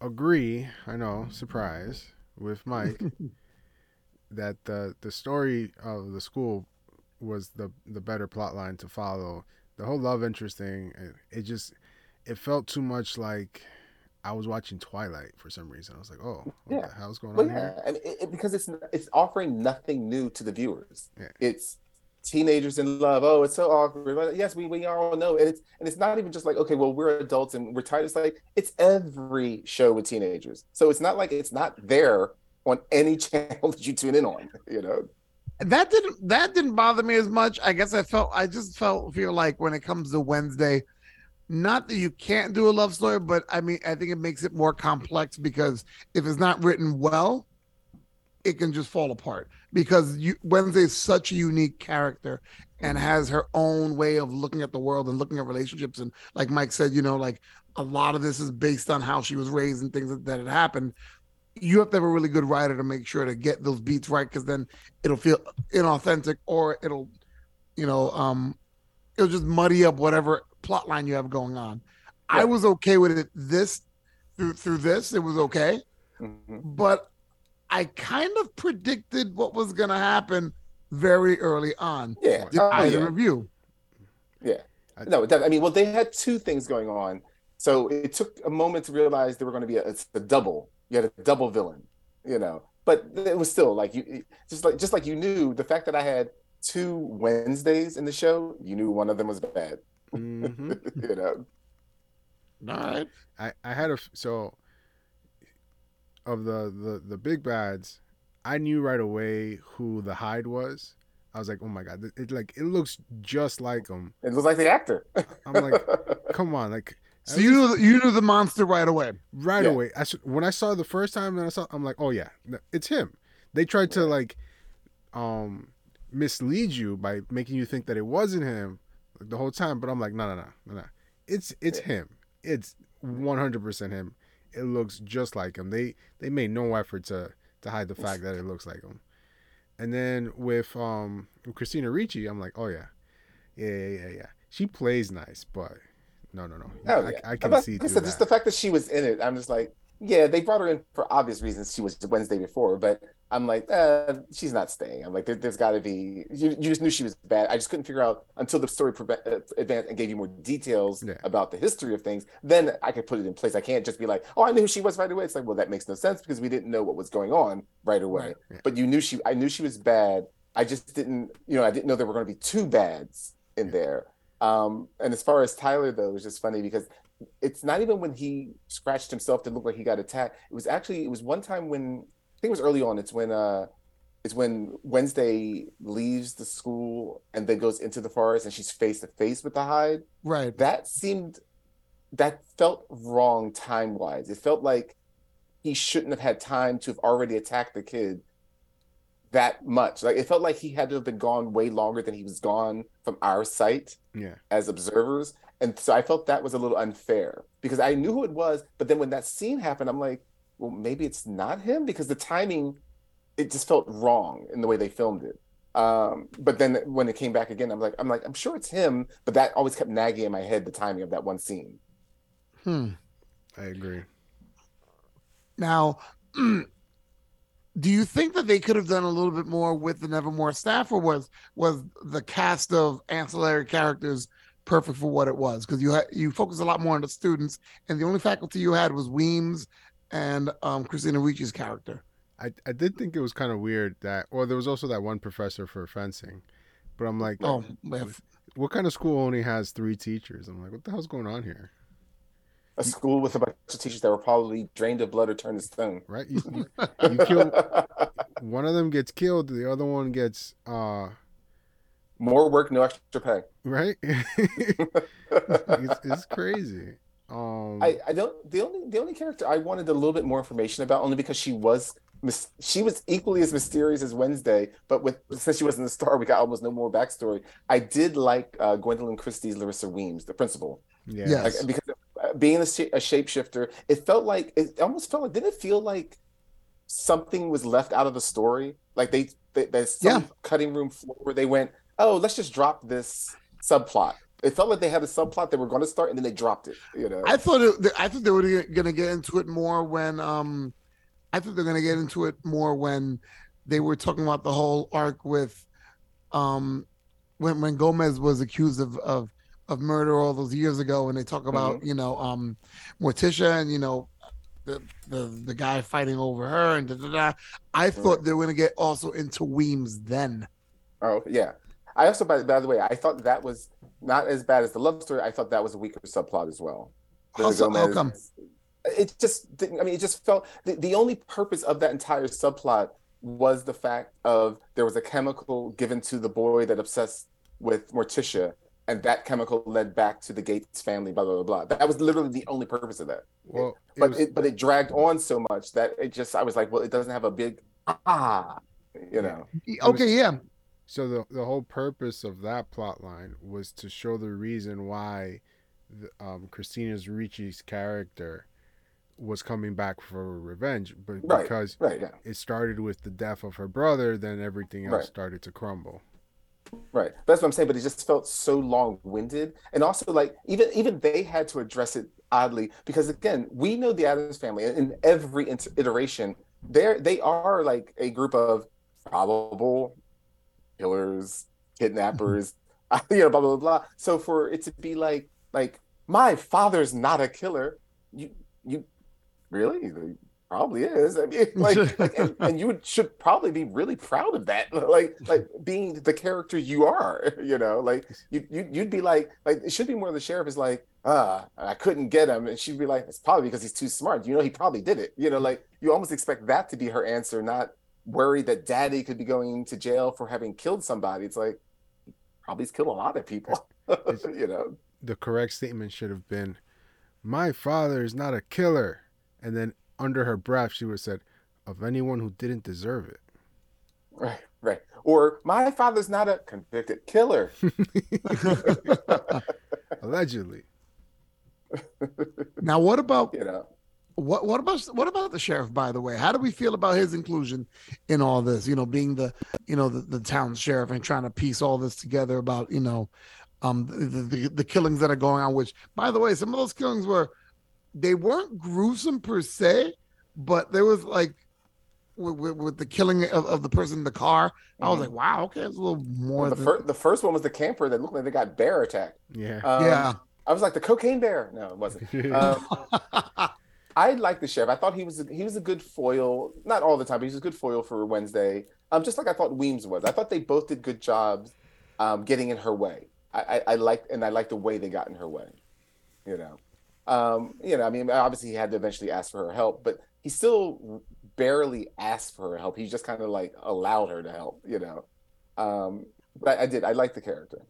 agree. I know, surprise, with Mike that the the story of the school was the the better plot line to follow. The whole love interest thing, it, it just it felt too much like I was watching Twilight for some reason. I was like, oh, what Yeah. the hell's going Well, on yeah, here? and it, it- because it's it's offering nothing new to the viewers. Yeah. It's teenagers in love. Oh, it's so awkward. But yes, we, we all know, and it's and it's not even just like okay, well, we're adults and we're tired. It's like it's every show with teenagers, so it's not like it's not there on any channel that you tune in on. You know, that didn't that didn't bother me as much. I guess I felt I just felt feel like when it comes to Wednesday, not that you can't do a love story, but I mean I think it makes it more complex because if it's not written well, it can just fall apart. Because you Wednesday's such a unique character and has her own way of looking at the world and looking at relationships. And like Mike said, you know, like a lot of this is based on how she was raised and things that, that had happened. You have to have a really good writer to make sure to get those beats right because then it'll feel inauthentic or it'll you know um it'll just muddy up whatever plot line you have going on i was okay with it this through through this it was okay Mhm. but i kind of predicted what was going to happen very early on yeah, did Oh, either yeah. of you I- No, I mean, well, they had two things going on. So it took a moment to realize there were going to be a, a double. You had a double villain, you know. But it was still like you, just like just like you knew the fact that I had two Wednesdays in the show, you knew one of them was bad. hmm you know. all right I I had a so of the the the big bads, I knew right away who the Hyde was. I was like, oh my god, it, it like it looks just like him. It looks like the actor. I'm like, come on, like so you knew you knew the monster right away right Yeah. away. I s- when I saw the first time, and I saw, I'm like, oh yeah, it's him. They tried to like, um, mislead you by making you think that it wasn't him like, the whole time, but I'm like, no, no, no, no, no. it's it's Yeah. him. It's 100% him. It looks just like him. They they made no effort to to hide the fact that it looks like him. And then with um Christina Ricci, I'm like, oh yeah, yeah, yeah, yeah, yeah. She plays nice, but no, no, no. Oh, I, yeah. I can But see like I said, just the fact that she was in it, I'm just like, yeah, they brought her in for obvious reasons. She was Wednesday before, but I'm like, uh, she's not staying. I'm like, there, there's got to be. You, you just knew she was bad. I just couldn't figure out until the story preve- uh, advanced and gave you more details Yeah. about the history of things. Then I could put it in place. I can't just be like, oh, I knew who she was right away. It's like, well, that makes no sense because we didn't know what was going on right away. Right, yeah. But you knew she. I knew she was bad. I just didn't. You know, I didn't know there were going to be two bads in there. Um, and as far as Tyler though, it was just funny because it's not even when he scratched himself to look like he got attacked. It was actually it was one time when I think it was early on. It's when uh it's when Wednesday leaves the school and then goes into the forest and she's face to face with the Hyde. Right. That seemed that felt wrong time wise. It felt like he shouldn't have had time to have already attacked the kid that much. Like it felt like he had to have been gone way longer than he was gone from our sight Yeah, as observers. And so I felt that was a little unfair because I knew who it was. But then when that scene happened, I'm like, well, maybe it's not him because the timing, it just felt wrong in the way they filmed it. Um, but then when it came back again, I'm like, I'm like, I'm sure it's him, but that always kept nagging in my head the timing of that one scene. Hmm. I agree. Now, do you think that they could have done a little bit more with the Nevermore staff, or was was the cast of ancillary characters perfect for what it was? Because you had you focus a lot more on the students, and the only faculty you had was Weems and um, Christina Ricci's character. I, I did think it was kind of weird that, or there was also that one professor for fencing, but I'm like, Oh, if- what kind of school only has three teachers? I'm like, what the hell's going on here? A school with a bunch of teachers that were probably drained of blood or turned to stone. Right? You, you, you kill one of them gets killed, the other one gets uh More work, no extra pay. right. it's, it's crazy. Um, I, I don't the only the only character I wanted a little bit more information about only because she was she was equally as mysterious as Wednesday, but with since she wasn't the star, we got almost no more backstory. I did like uh, Gwendoline Christie's Larissa Weems, the principal, yeah, Yeah. like, Yes. because being a, sh- a shapeshifter, it felt like it almost felt like didn't it feel like something was left out of the story? Like they, they there's some Yeah. cutting room floor where they went, oh, let's just drop this subplot. It felt like they had a subplot they were going to start, and then they dropped it. You know, I thought it, I thought they were going to get into it more when um, I thought they're going to get into it more when they were talking about the whole arc with um, when when Gomez was accused of of of murder all those years ago, and they talk about you know um, Morticia and you know the the the guy fighting over her and da, da, da. I thought they were going to get also into Weems then. Oh yeah. I also, by, by the way, I thought that was not as bad as the love story. I thought that was a weaker subplot as well. How how come? It just didn't. I mean, it just felt the, the only purpose of that entire subplot was the fact of there was a chemical given to the boy that obsessed with Morticia, and that chemical led back to the Gates family. Blah blah blah. blah. That was literally the only purpose of that. well, it but was- it but it dragged on so much that it just I was like, well, it doesn't have a big ah, you know. Okay, yeah, So the the whole purpose of that plot line was to show the reason why the, um, Christina's Ricci's character was coming back for revenge, but Right. because Right. Yeah. it started with the death of her brother, then everything else Right. started to crumble. Right. That's what I'm saying. But it just felt so long-winded, and also like even even they had to address it oddly because again, we know the Addams family and in every iteration. They're they are like a group of probable killers, kidnappers, you know, blah blah blah. So for it to be like like my father's not a killer, you you really probably is. I mean, like, like, and, and you should probably be really proud of that, like like being the character you are. You know, like you, you you'd be like like it should be more the sheriff is like ah I couldn't get him, and she'd be like it's probably because he's too smart. You know, he probably did it. You know, like you almost expect that to be her answer, not worried that daddy could be going to jail for having killed somebody. It's like probably he's killed a lot of people. you know. The correct statement should have been, "My father is not a killer," and then under her breath she would have said, "Of anyone who didn't deserve it." Right, right. Or my father's not a convicted killer. Allegedly. Now, what about you know. what what about what about the sheriff? By the way, how do we feel about his inclusion in all this? You know, being the you know the, the town sheriff and trying to piece all this together about you know um the, the the killings that are going on. Which, by the way, some of those killings were they weren't gruesome per se, but there was like with, with, with the killing of, of the person in the car. I was Mhm. like, wow, okay, it's a little more. Well, the, than- fir- the first one was the camper that looked like they got bear attacked. Yeah. Um, yeah. I was like the cocaine bear. No, it wasn't. Um, I like the sheriff. I thought he was a, he was a good foil. Not all the time, but he was a good foil for Wednesday. Um, just like I thought Weems was. I thought they both did good jobs, um, getting in her way. I, I, I liked and I liked the way they got in her way. You know, um, you know. I mean, obviously he had to eventually ask for her help, but he still barely asked for her help. He just kind of like allowed her to help. You know, um, but I, I did. I liked the character.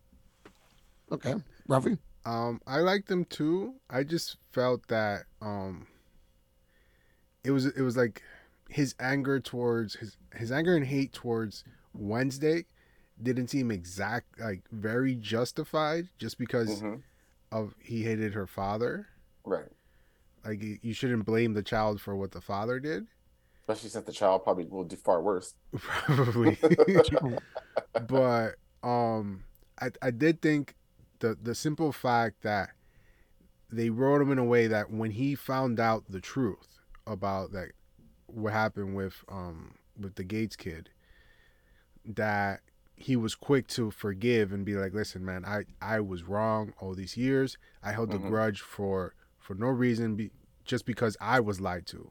okay, Ruffy. Um, I liked them too. I just felt that um, it was it was like his anger towards his his anger and hate towards Wednesday didn't seem exact like very justified just because Mhm. of he hated her father. Right. Like you shouldn't blame the child for what the father did. Especially since the child probably will do far worse. Probably. but um I I did think the the simple fact that they wrote him in a way that when he found out the truth about that what happened with um with the Gates kid that he was quick to forgive and be like listen man I I was wrong all these years I held a Mhm. grudge for for no reason be, just because I was lied to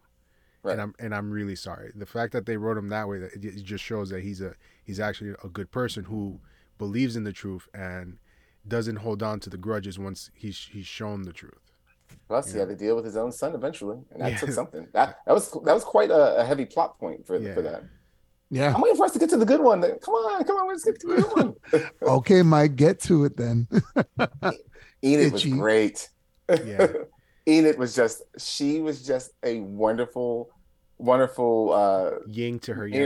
Right. and I'm and I'm really sorry. The fact that they wrote him that way, that it it just shows that he's a he's actually a good person who believes in the truth and doesn't hold on to the grudges once he's he's shown the truth. Plus, he had to deal with his own son eventually, and that Yeah. took something. That that was that was quite a, a heavy plot point for Yeah. for that. Yeah. I'm waiting for us to get to the good one. Come on, come on, let's get to the good one. Okay, Mike, get to it then. Enid was great. Yeah. Enid was just she was just a wonderful, wonderful uh Ying to her yang.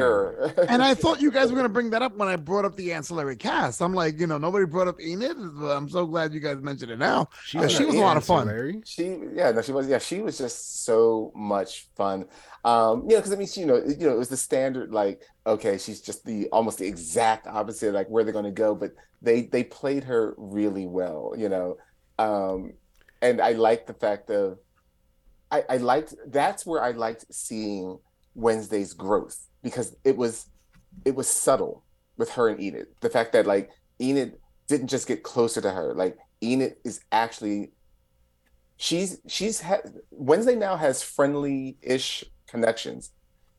and I thought you guys were gonna bring that up when I brought up the ancillary cast. I'm like, you know, nobody brought up Enid. but I'm so glad you guys mentioned it now. She, Uh, she was a lot of fun. ancillary. She, yeah, no, she was, yeah, she was just so much fun. Um, you know, because I mean, she, you know, you know, it was the standard, like, okay, she's just the almost the exact opposite, like where they're going to go, but they they played her really well, you know, um, and I liked the fact of, I, I liked that's where I liked seeing Wednesday's growth because it was, it was subtle with her and Enid. The fact that like Enid didn't just get closer to her, like Enid is actually she's she's ha- Wednesday now has friendly-ish connections.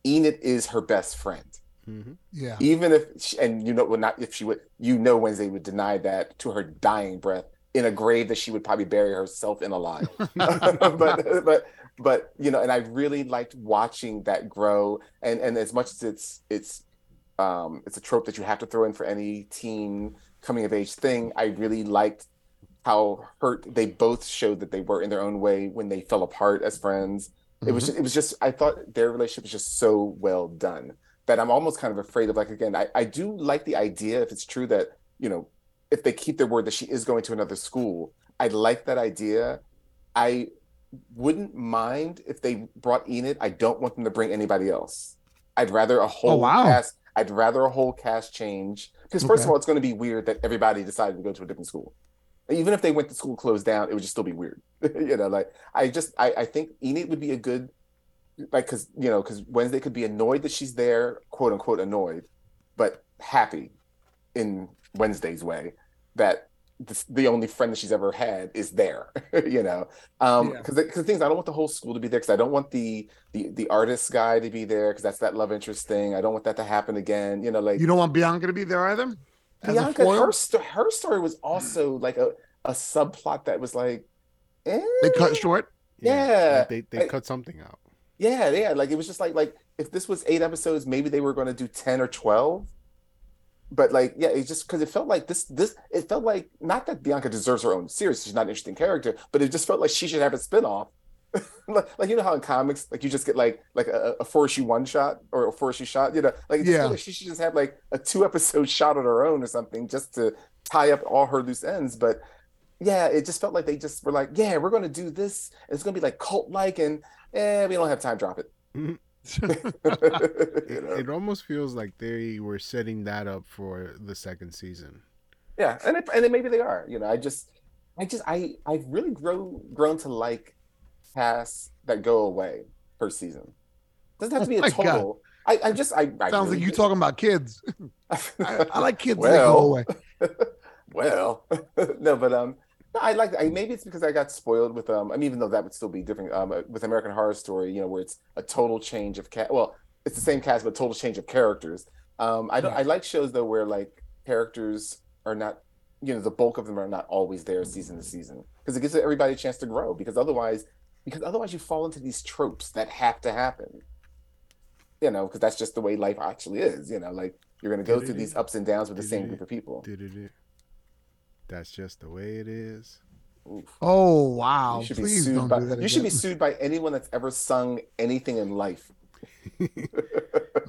Enid is her best friend, hmm Yeah. even if she, and you know well not if she would you know Wednesday would deny that to her dying breath in a grave that she would probably bury herself in alive. but but but you know, and I really liked watching that grow. And and as much as it's it's um it's a trope that you have to throw in for any teen coming of age thing, I really liked how hurt they both showed that they were in their own way when they fell apart as friends. It was just, it was just I thought their relationship was just so well done that I'm almost kind of afraid of like again I, I do like the idea if it's true that you know if they keep their word that she is going to another school I like that idea. I wouldn't mind if they brought Enid. I don't want them to bring anybody else. I'd rather a whole oh, wow. cast I'd rather a whole cast change. Because first of all it's going to be weird that everybody decided to go to a different school. Even if they went to school closed down it would just still be weird. You know like I just I, I think Enid would be a good like because you know because Wednesday could be annoyed that she's there quote unquote annoyed but happy in Wednesday's way that this, the only friend that she's ever had is there you know um Yeah. because because things I don't want the whole school to be there because I don't want the the the artist guy to be there because that's that love interest thing I don't want that to happen again you know like You don't want Bianca to be there either? Bianca her, her story was also like a a subplot that was like eh, They cut short. Yeah. They they I- cut something out. Yeah, yeah. Like it was just like like if this was eight episodes, maybe they were going to do ten or twelve. But like, yeah, it just because it felt like this this it felt like not that Bianca deserves her own series. She's not an interesting character, but it just felt like she should have a spinoff. like, like you know how in comics, like you just get like like a, a four issue one shot or a four issue shot. You know, like it just Yeah. felt like she should just have like a two episode shot on her own or something just to tie up all her loose ends. But yeah, it just felt like they just were like, yeah, we're gonna do this. It's gonna be like cult like, and eh, we don't have time. Drop it. Mhm. It, it almost feels like they were setting that up for the second season. Yeah, and it, and then maybe they are. You know, I just, I just, I, I've really grown grown to like casts that go away per season. Doesn't have to be Oh a God. total. I, I just, I, I Sounds like you talking about kids. I, I like kids that Well. go away. well, no, but um, no, I like. I maybe it's because I got spoiled with um. I mean, even though that would still be different um with American Horror Story, you know, where it's a total change of cat. Well, it's the same cast, but total change of characters. Um, I don't. I like shows though where like characters are not. You know, the bulk of them are not always there season to season because it gives everybody a chance to grow. Because otherwise, because otherwise you fall into these tropes that have to happen. You know, because that's just the way life actually is. You know, like you're gonna go through these ups and downs with the same group of people. Did-did-it. That's just the way it is. Oof. Oh wow! You should be sued don't by do that. you should be sued by anyone that's ever sung anything in life.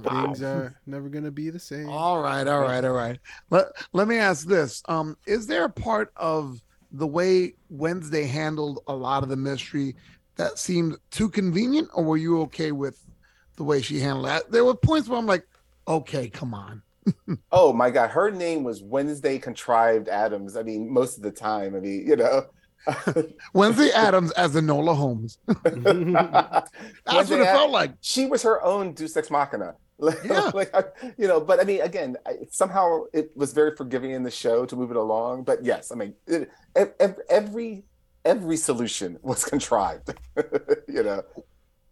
Wow. Things are never gonna be the same. All right, all right, all right. Let let me ask this: um, Is there a part of the way Wednesday handled a lot of the mystery that seemed too convenient, or were you okay with the way she handled that? There were points where I'm like, okay, come on. Oh my god, her name was Wednesday Contrived Addams. I mean, most of the time. I mean, you know. Wednesday Addams as Enola Holmes. That's Wednesday what it Ad- felt like. She was her own Deus Ex Machina. Like, Yeah. like I- you know, but I mean, again, I, somehow it was very forgiving in the show to move it along. But yes, I mean, it, ev- ev- every every solution was contrived. you know.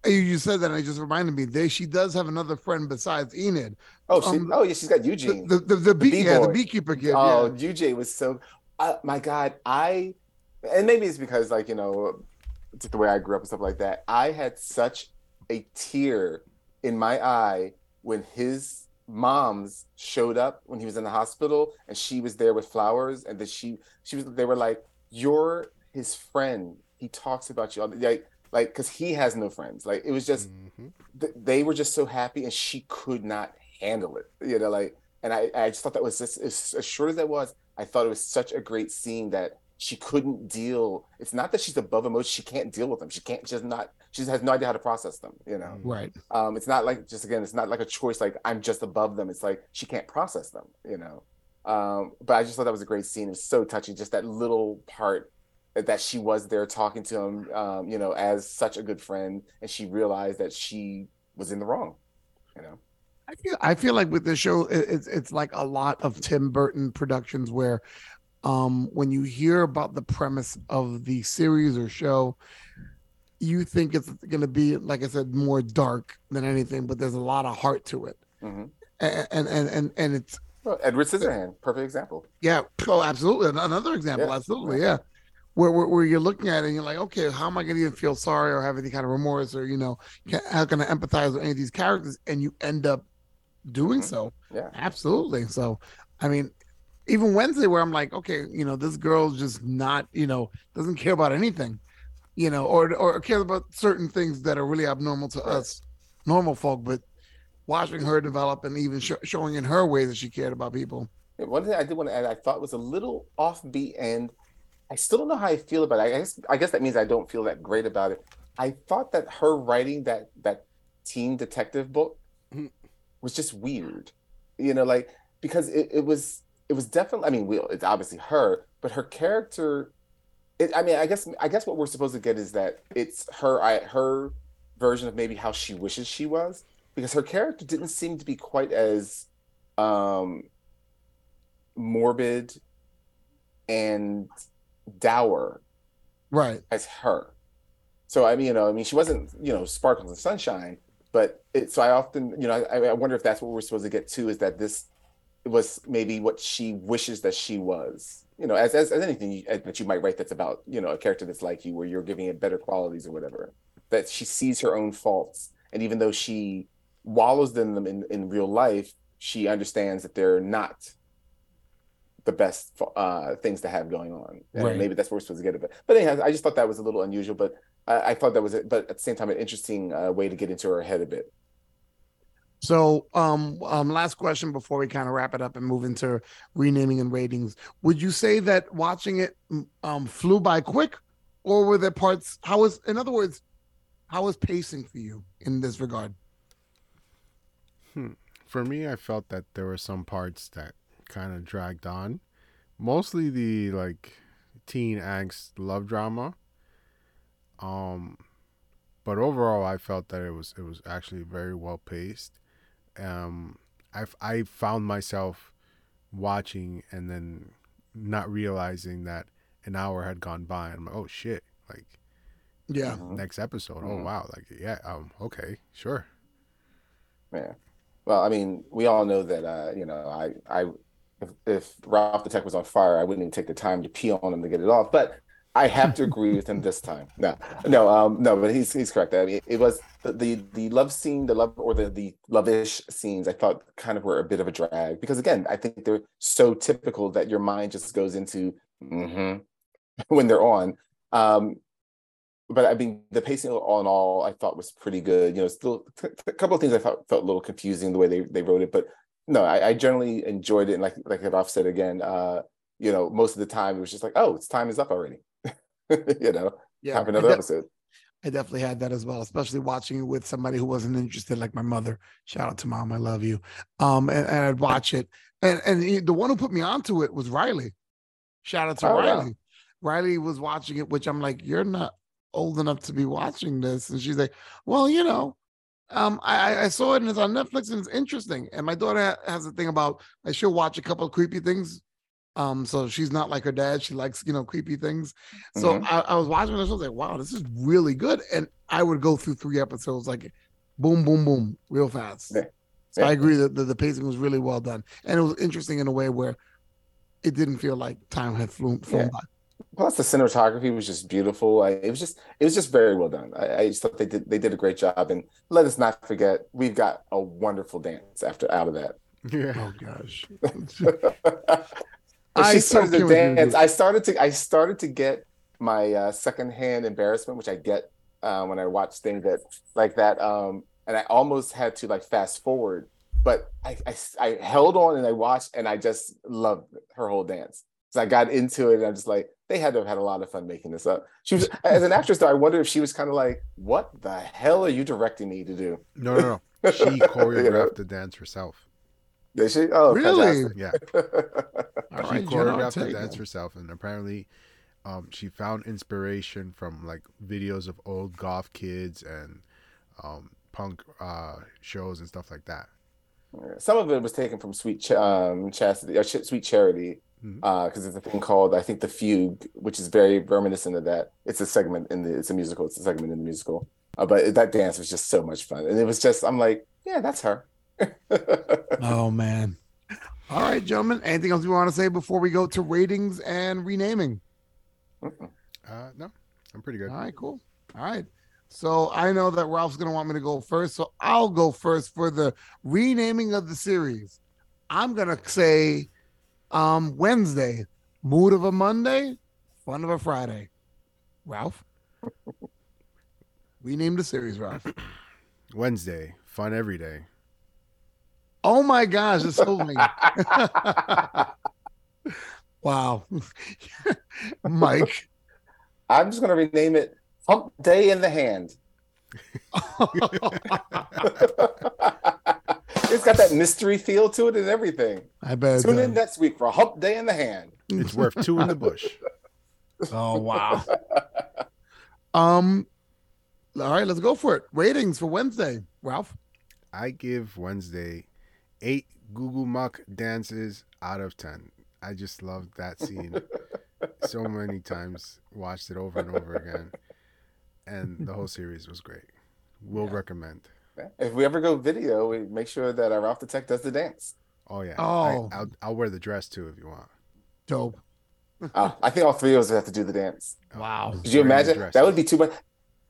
You, you said that, and it just reminded me. They she does have another friend besides Enid. Oh, she, Um, oh yeah, she's got The Eugene. the the, the, bee, yeah, the beekeeper kid. Oh, yeah. UJ was so. Uh, my God, I, and maybe it's because like you know, just the way I grew up and stuff like that. I had such a tear in my eye when his mom's showed up when he was in the hospital, and she was there with flowers, and that she she was. They were like, "You're his friend. He talks about you." all Like, like, because he has no friends. Like, it was just Mhm. th- they were just so happy and she could not handle it you know like and i i just thought that was just as, as short as that was i thought it was such a great scene that she couldn't deal it's not that she's above emotion she can't deal with them she can't just not she just has no idea how to process them you know Right. um it's not like just again it's not like a choice like i'm just above them it's like she can't process them you know um but i just thought that was a great scene it was so touching just that little part that she was there talking to him um you know as such a good friend and she realized that she was in the wrong you know? I feel I feel like with this show, it's it's like a lot of Tim Burton productions where, um, when you hear about the premise of the series or show, you think it's going to be like I said, more dark than anything, but there's a lot of heart to it, Mhm. and and and and, and it's well, edward scissorhand perfect example. Yeah, oh, absolutely. Another example, Yeah, absolutely, yeah. Where, where, where you're looking at it and you're like, okay, how am I going to even feel sorry or have any kind of remorse or, you know, ca- how can I empathize with any of these characters? And you end up doing Mhm. so. yeah Absolutely. So, I mean, even Wednesday, where I'm like, okay, you know, this girl's just not, you know, doesn't care about anything, you know, or or cares about certain things that are really abnormal to Right. us, normal folk. But watching her develop and even sho- showing in her way that she cared about people. Yeah, One thing I did want to add, I thought was a little offbeat, and I still don't know how I feel about it. I guess I guess that means I don't feel that great about it. I thought that her writing that that teen detective book Mhm. was just weird, you know, like because it, it was it was definitely. I mean, we, it's obviously her, but her character. It, I mean, I guess I guess what we're supposed to get is that it's her I, her version of maybe how she wishes she was, because her character didn't seem to be quite as um morbid and dour Right. as her. So I mean, you know, I mean, she wasn't, you know, sparkles and sunshine, but it. So I often, you know, I, I wonder if that's what we're supposed to get to is that this was maybe what she wishes that she was. You know, as as, as anything you, that you might write that's about, you know, a character that's like you, where you're giving it better qualities or whatever. That she sees her own faults, and even though she wallows in them in, in real life, she understands that they're not the best uh, things to have going on. And Right. maybe that's where we're supposed to get it. But, but anyhow, I just thought that was a little unusual. But I, I thought that was, it. but at the same time, an interesting uh, way to get into her head a bit. So, um, um, last question before we kind of wrap it up and move into renaming and ratings. Would you say that watching it um flew by quick, or were there parts? How was, in other words, how was pacing for you in this regard? For me, I felt that there were some parts that kind of dragged on. Mostly the like teen angst love drama. Um but overall I felt that it was it was actually very well paced. Um I I found myself watching and then not realizing that an hour had gone by. And I'm like, "Oh shit." Like Yeah, Mhm. next episode. Oh Mhm. wow. Like yeah, um okay, sure. Yeah. Well, I mean, we all know that uh, you know, I I if, if Ralph the Tech was on fire, I wouldn't even take the time to pee on him to get it off. But I have to agree with him this time. No, no, um, no, but he's he's correct. I mean, it was the the, the love scene, the love or the the love-ish scenes. I thought kind of were a bit of a drag because again, I think they're so typical that your mind just goes into mhm when they're on. Um, but I mean, the pacing all in all, I thought was pretty good. You know, still a couple of things I thought felt a little confusing the way they, they wrote it, but no, I, I generally enjoyed it. And like like Ralph said again, uh, you know, most of the time it was just like, oh, it's time is up already. you know, yeah. time for I another de- episode. I definitely had that as well, especially watching it with somebody who wasn't interested, like my mother. Shout out to mom, I love you. Um, and, and I'd watch it, and and he- the one who put me onto it was Riley. Shout out to Oh, wow. Riley. Riley was watching it, which I'm like, you're not old enough to be watching this, and she's like, well, you know, um, I I- I saw it and it's on Netflix and it's interesting. And my daughter has a thing about like she'll watch a couple of creepy things. Um, so she's not like her dad. She likes, you know, creepy things. So Mhm. I, I was watching this. I was like, wow, this is really good. And I would go through three episodes like boom, boom, boom, real fast. Yeah. So Yeah. I agree that the, the pacing was really well done. And it was interesting in a way where it didn't feel like time had flown, flown Yeah. by. Plus, the cinematography was just beautiful. I, it was just it was just very well done. I, I just thought they did they did a great job. And let us not forget, we've got a wonderful dance after out of that. Yeah. Oh gosh. I she so started to dance. I started to I started to get my uh, secondhand embarrassment, which I get uh, when I watch things that like that. Um, and I almost had to like fast forward, but I, I I held on and I watched, and I just loved her whole dance. So I got into it, and I'm just like, they had to have had a lot of fun making this up. She was as an actress, though. I wonder if she was kind of like, "What the hell are you directing me to do?" No, no, no. She choreographed the dance herself. Did she? Oh, Really? fantastic. Yeah. She right, I'll choreographed the dance that. herself, and apparently, um, she found inspiration from like videos of old goth kids and um, punk uh, shows and stuff like that. Some of it was taken from Sweet Ch- um, Chastity, or Ch- Sweet Charity, Because it's a thing called I think the Frug, which is very reminiscent of that. It's a segment in the it's a musical. It's a segment in the musical. Uh, but that dance was just so much fun, and it was just I'm like, yeah, that's her. Oh man. All right, gentlemen. Anything else you want to say before we go to ratings and renaming? Uh, no, I'm pretty good. All right, cool. All right. So I know that Ralph's gonna want me to go first, so I'll go first for the renaming of the series. I'm gonna say um Wednesday, mood of a Monday, fun of a Friday. Ralph. we named the series, Ralph. Wednesday, fun every day. Oh my gosh, it's so late. wow. Mike. I'm just gonna rename it Hump Day in the Hand. it's got that mystery feel to it and everything. I bet. it Tune in next week for a Hump Day in the Hand. It's worth two in the bush. Oh wow. um all right, let's go for it. Ratings for Wednesday, Ralph. I give Wednesday eight Goo Goo Muck dances out of ten. I just loved that scene so many times. Watched it over and over again, and the whole series was great. Will recommend. If we ever go video, we make sure that our Ralph the Tech does the dance. Oh yeah. Oh. I, I'll I'll wear the dress too if you want. Dope. Uh, I think all three of us have to do the dance. Wow. Could you imagine? That would be too much.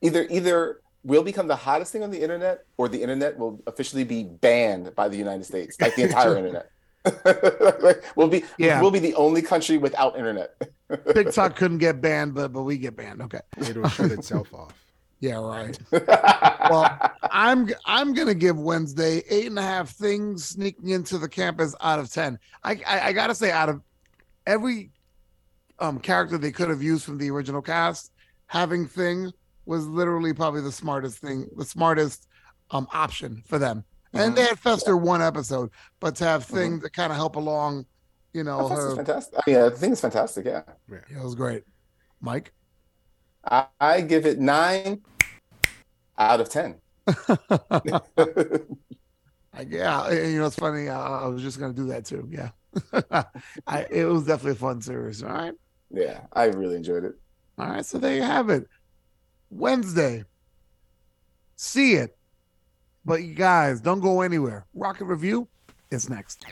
Either either we'll become the hottest thing on the internet, or the internet will officially be banned by the United States, like the entire internet. Like, we'll be Yeah. we'll be the only country without internet. TikTok couldn't get banned, but but we get banned. Okay. It'll shut itself off. Yeah, right. Well, I'm I'm gonna give Wednesday eight and a half things sneaking into the campus out of ten. I I, I gotta say, out of every um character they could have used from the original cast, having Thing was literally probably the smartest thing, the smartest um option for them. And Mhm. they had Fester one episode, but to have Thing to kind of help along, you know, Oh, Fester's her, fantastic. I mean, I think it's fantastic. Yeah, yeah, it was great. Mike, I, I give it nine out of ten. Yeah, you know, it's funny. I, I was just gonna do that too. Yeah, I, it was definitely a fun series. All right, yeah, I really enjoyed it. all right. So there you have it. Wednesday, see it, but you guys don't go anywhere. Rocket Review is next.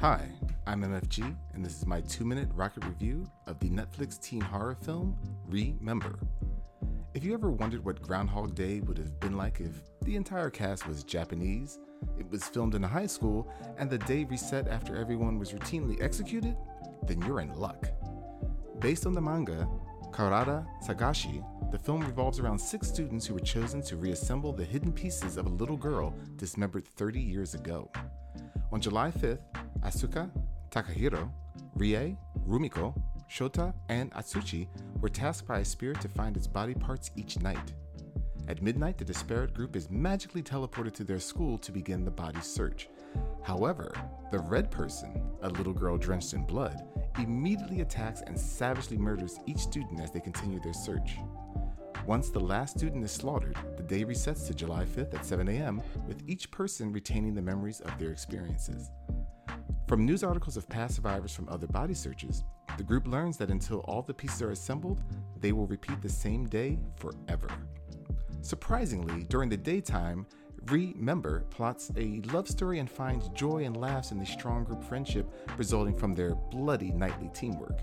Hi, I'm MFG, and this is my two minute rocket review of the Netflix teen horror film Remember. If you ever wondered what Groundhog Day would have been like if the entire cast was Japanese, it was filmed in a high school, and the day reset after everyone was routinely executed, then you're in luck. Based on the manga Karada Sagashi, the film revolves around six students who were chosen to reassemble the hidden pieces of a little girl dismembered 30 years ago. On July 5th, Asuka, Takahiro, Rie, Rumiko, Shota, and Atsushi were tasked by a spirit to find its body parts each night. At midnight, the disparate group is magically teleported to their school to begin the body search. However, the red person, a little girl drenched in blood, immediately attacks and savagely murders each student as they continue their search. Once the last student is slaughtered, the day resets to July 5th at 7 a.m., with each person retaining the memories of their experiences. From news articles of past survivors from other body searches, the group learns that until all the pieces are assembled, they will repeat the same day forever. Surprisingly, during the daytime, Remember plots a love story and finds joy and laughs in the strong group friendship resulting from their bloody nightly teamwork.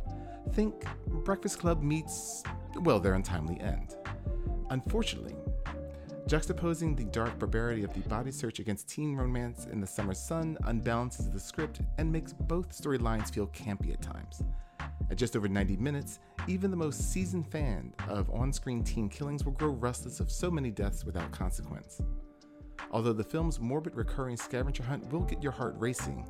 Think Breakfast Club meets, well, their untimely end. Unfortunately, juxtaposing the dark barbarity of the body search against teen romance in the summer sun unbalances the script and makes both storylines feel campy at times. At just over 90 minutes, even the most seasoned fan of on screen teen killings will grow restless of so many deaths without consequence. Although the film's morbid recurring scavenger hunt will get your heart racing,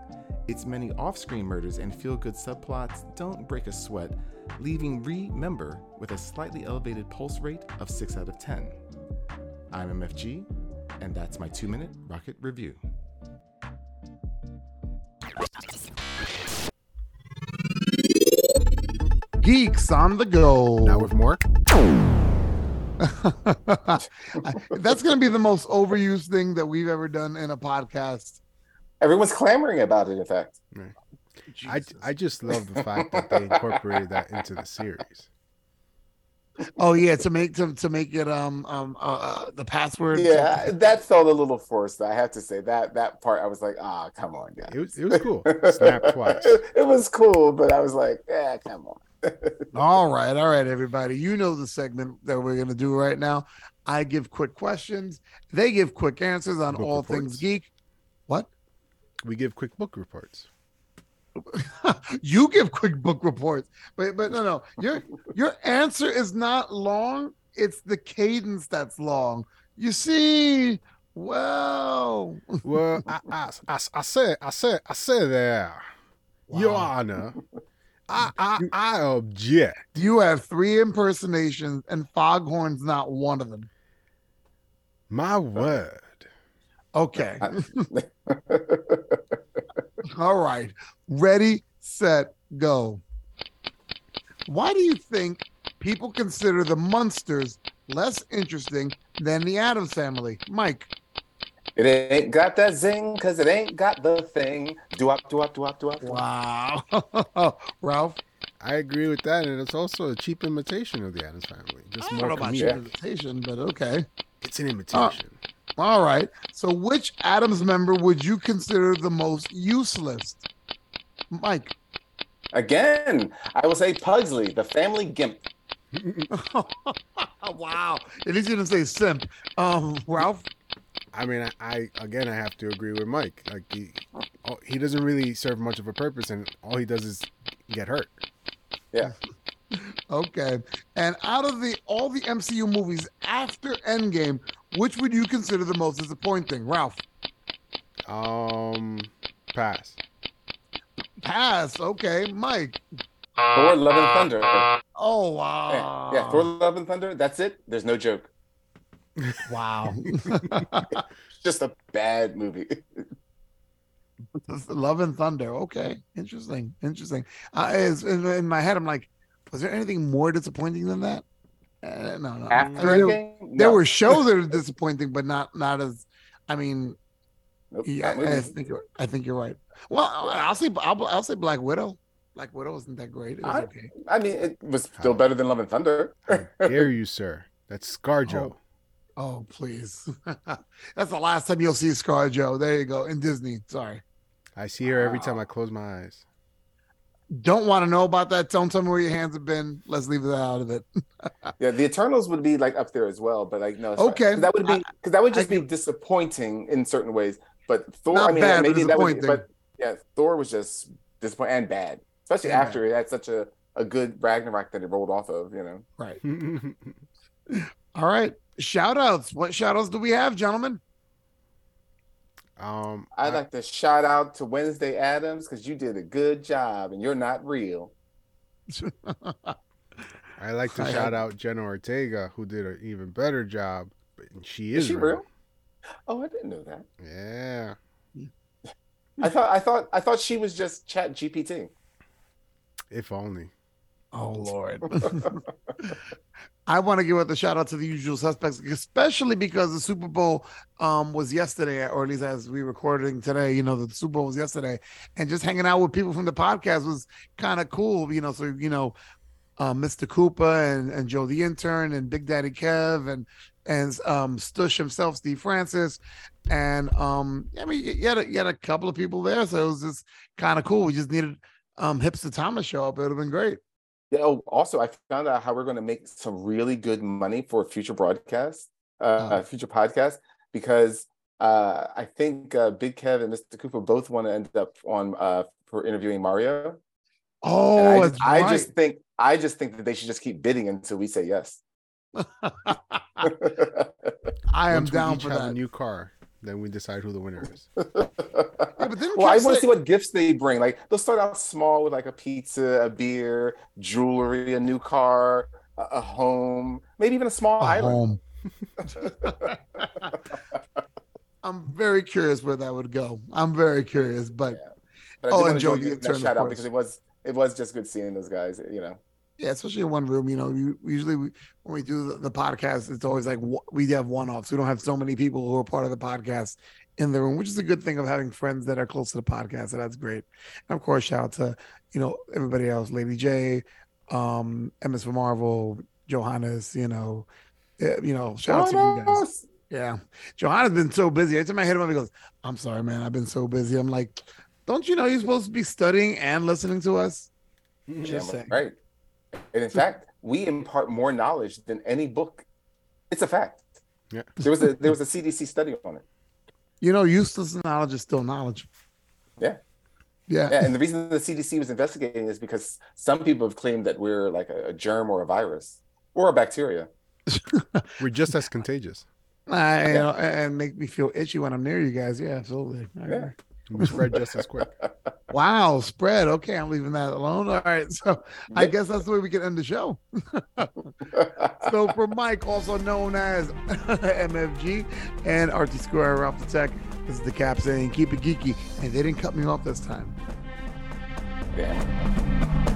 its many off screen murders and feel good subplots don't break a sweat, leaving Remember with a slightly elevated pulse rate of 6 out of 10. I'm MFG, and that's my two minute rocket review. Geeks on the go. Now with more. That's going to be the most overused thing that we've ever done in a podcast. Everyone's clamoring about it, in fact. I, I just love the fact that they incorporated that into the series. Oh yeah, to make to, to make it um um uh, uh, the password. Yeah, that felt a little forced. I have to say that that part I was like, ah, come on, guys. It was it was cool. Snap twice. it was cool, but I was like, yeah, come on. All right, all right, everybody. You know the segment that we're gonna do right now. I give quick questions. They give quick answers on Book all reports. things geek. What? We give quick book reports. you give quick book reports, but but no no. Your your answer is not long. It's the cadence that's long. You see, well, Well, I, I, I, I said I said I said there, Your Honor. I, I I object. you have three impersonations, and Foghorn's not one of them. My word. Okay. All right. Ready, set, go. Why do you think people consider the Munsters less interesting than the Addams family? Mike. It ain't got that zing because it ain't got the thing. Do up, do up, do up, do up. Wow. Ralph. I agree with that, and it's also a cheap imitation of the Addams Family. Just I don't more know about comedic. but okay. It's an imitation. Uh, all right. So, which Addams member would you consider the most useless? Mike. Again, I will say Pugsley, the family gimp. wow. At least you didn't say simp. Um, Ralph. I mean, I, I again, I have to agree with Mike. Like he, oh, he doesn't really serve much of a purpose, and all he does is get hurt. Yeah. Okay. And out of the all the MCU movies after Endgame, which would you consider the most disappointing? Ralph. Um, pass. Pass. Okay. Mike. Thor: Love and Thunder. Oh wow. yeah, Thor: Love and Thunder. That's it. There's no joke. Wow. Just a bad movie. Love and Thunder. Okay. Interesting. Interesting. Uh, is, in, in my head, I'm like, was there anything more disappointing than that? Uh, no, no. After I mean, there, Endgame, there were shows that are disappointing, but not not as. I mean, Nope, yeah, not I think you're, I think you're right. Well, I'll say I'll, I'll say Black Widow. Black Widow isn't that great. It was I- okay. I mean, it was still better than Love and Thunder. How dare you, sir? That's ScarJo. Oh, oh please, that's the last time you'll see ScarJo. There you go in Disney. Sorry. I see her every time I close my eyes. Don't want to know about that. Don't tell me where your hands have been. Let's leave that out of it. Yeah, the Eternals would be like up there as well, but like no, it's fine. Okay. 'Cause that would be because that would just I- be disappointing in certain ways. But Thor, Not I mean, bad, but maybe that would, disappointing. but yeah, Thor was just disappointing and bad, especially And after it had such a a good Ragnarok that it rolled off of. You know, Right. All right. Shout outs. What shout outs do we have, gentlemen? um, I'd like to shout out to Wednesday Addams because you did a good job and you're not real. I like to I shout had- out Jenna Ortega, who did an even better job. But she Is is she real. real? Oh, I didn't know that. Yeah. I thought I thought I thought she was just Chat GPT. If only. Oh Lord. I want to give out the shout out to the usual suspects, especially because the Super Bowl um, was yesterday, or at least as we recording today. You know, the Super Bowl was yesterday, and just hanging out with people from the podcast was kind of cool. You know, so you know, uh, Mr. Cooper and and Joe the intern and Big Daddy Kev and and um, Stush himself, Steve Francis, and um, I mean, you had a, you had a couple of people there, so it was just kind of cool. We just needed um, Hipster Thomas show up; it would have been great. Yeah, oh, also, I found out how we're going to make some really good money for future broadcasts, uh, Oh. future podcasts, because uh, I think uh, Big Kev and Mr. Cooper both want to end up on uh, for interviewing Mario. Oh, I, that's just, I just think I just think that they should just keep bidding until we say yes. I am Once down for that. a new car, then we decide who the winner is. but didn't well, I want to say- see what gifts they bring. Like they'll start out small with like a pizza, a beer, jewelry, a new car, a, a home, maybe even a small A island. home. I'm very curious where that would go. I'm very curious, but Yeah. But I Oh, and want Joe to the give that intern, of shout out because it was it was just good seeing those guys. You know, yeah, especially in one room. You know, you, usually we, when we do the, the podcast, it's always like w- we have one offs. We don't have so many people who are part of the podcast in the room, which is a good thing of having friends that are close to the podcast. So that's great. And of course, shout out to you know everybody else, Lady J, um, MS for Marvel, Johannes. You know, eh, you know, shout out to you guys. Yeah. Johanna's been so busy. Every time I hit him up, he goes, I'm sorry, man. I've been so busy. I'm like, don't you know you're supposed to be studying and listening to us? Just Yeah, saying. right. And in fact, we impart more knowledge than any book. It's a fact. Yeah. There was a there was a CDC study on it. You know, useless knowledge is still knowledge. Yeah. Yeah. Yeah, and the reason the CDC was investigating is because some people have claimed that we're like a, a germ or a virus or a bacteria. We're just as contagious. I, you know, and make me feel itchy when I'm near you guys. Yeah, absolutely. I Yeah. agree. We spread just as quick. Wow, spread. Okay, I'm leaving that alone. All right. So I guess that's the way we can end the show. So for Mike, also known as MFG, and RT Square Ralph the Tech, this is the cap saying keep it geeky. And they didn't cut me off this time. yeah.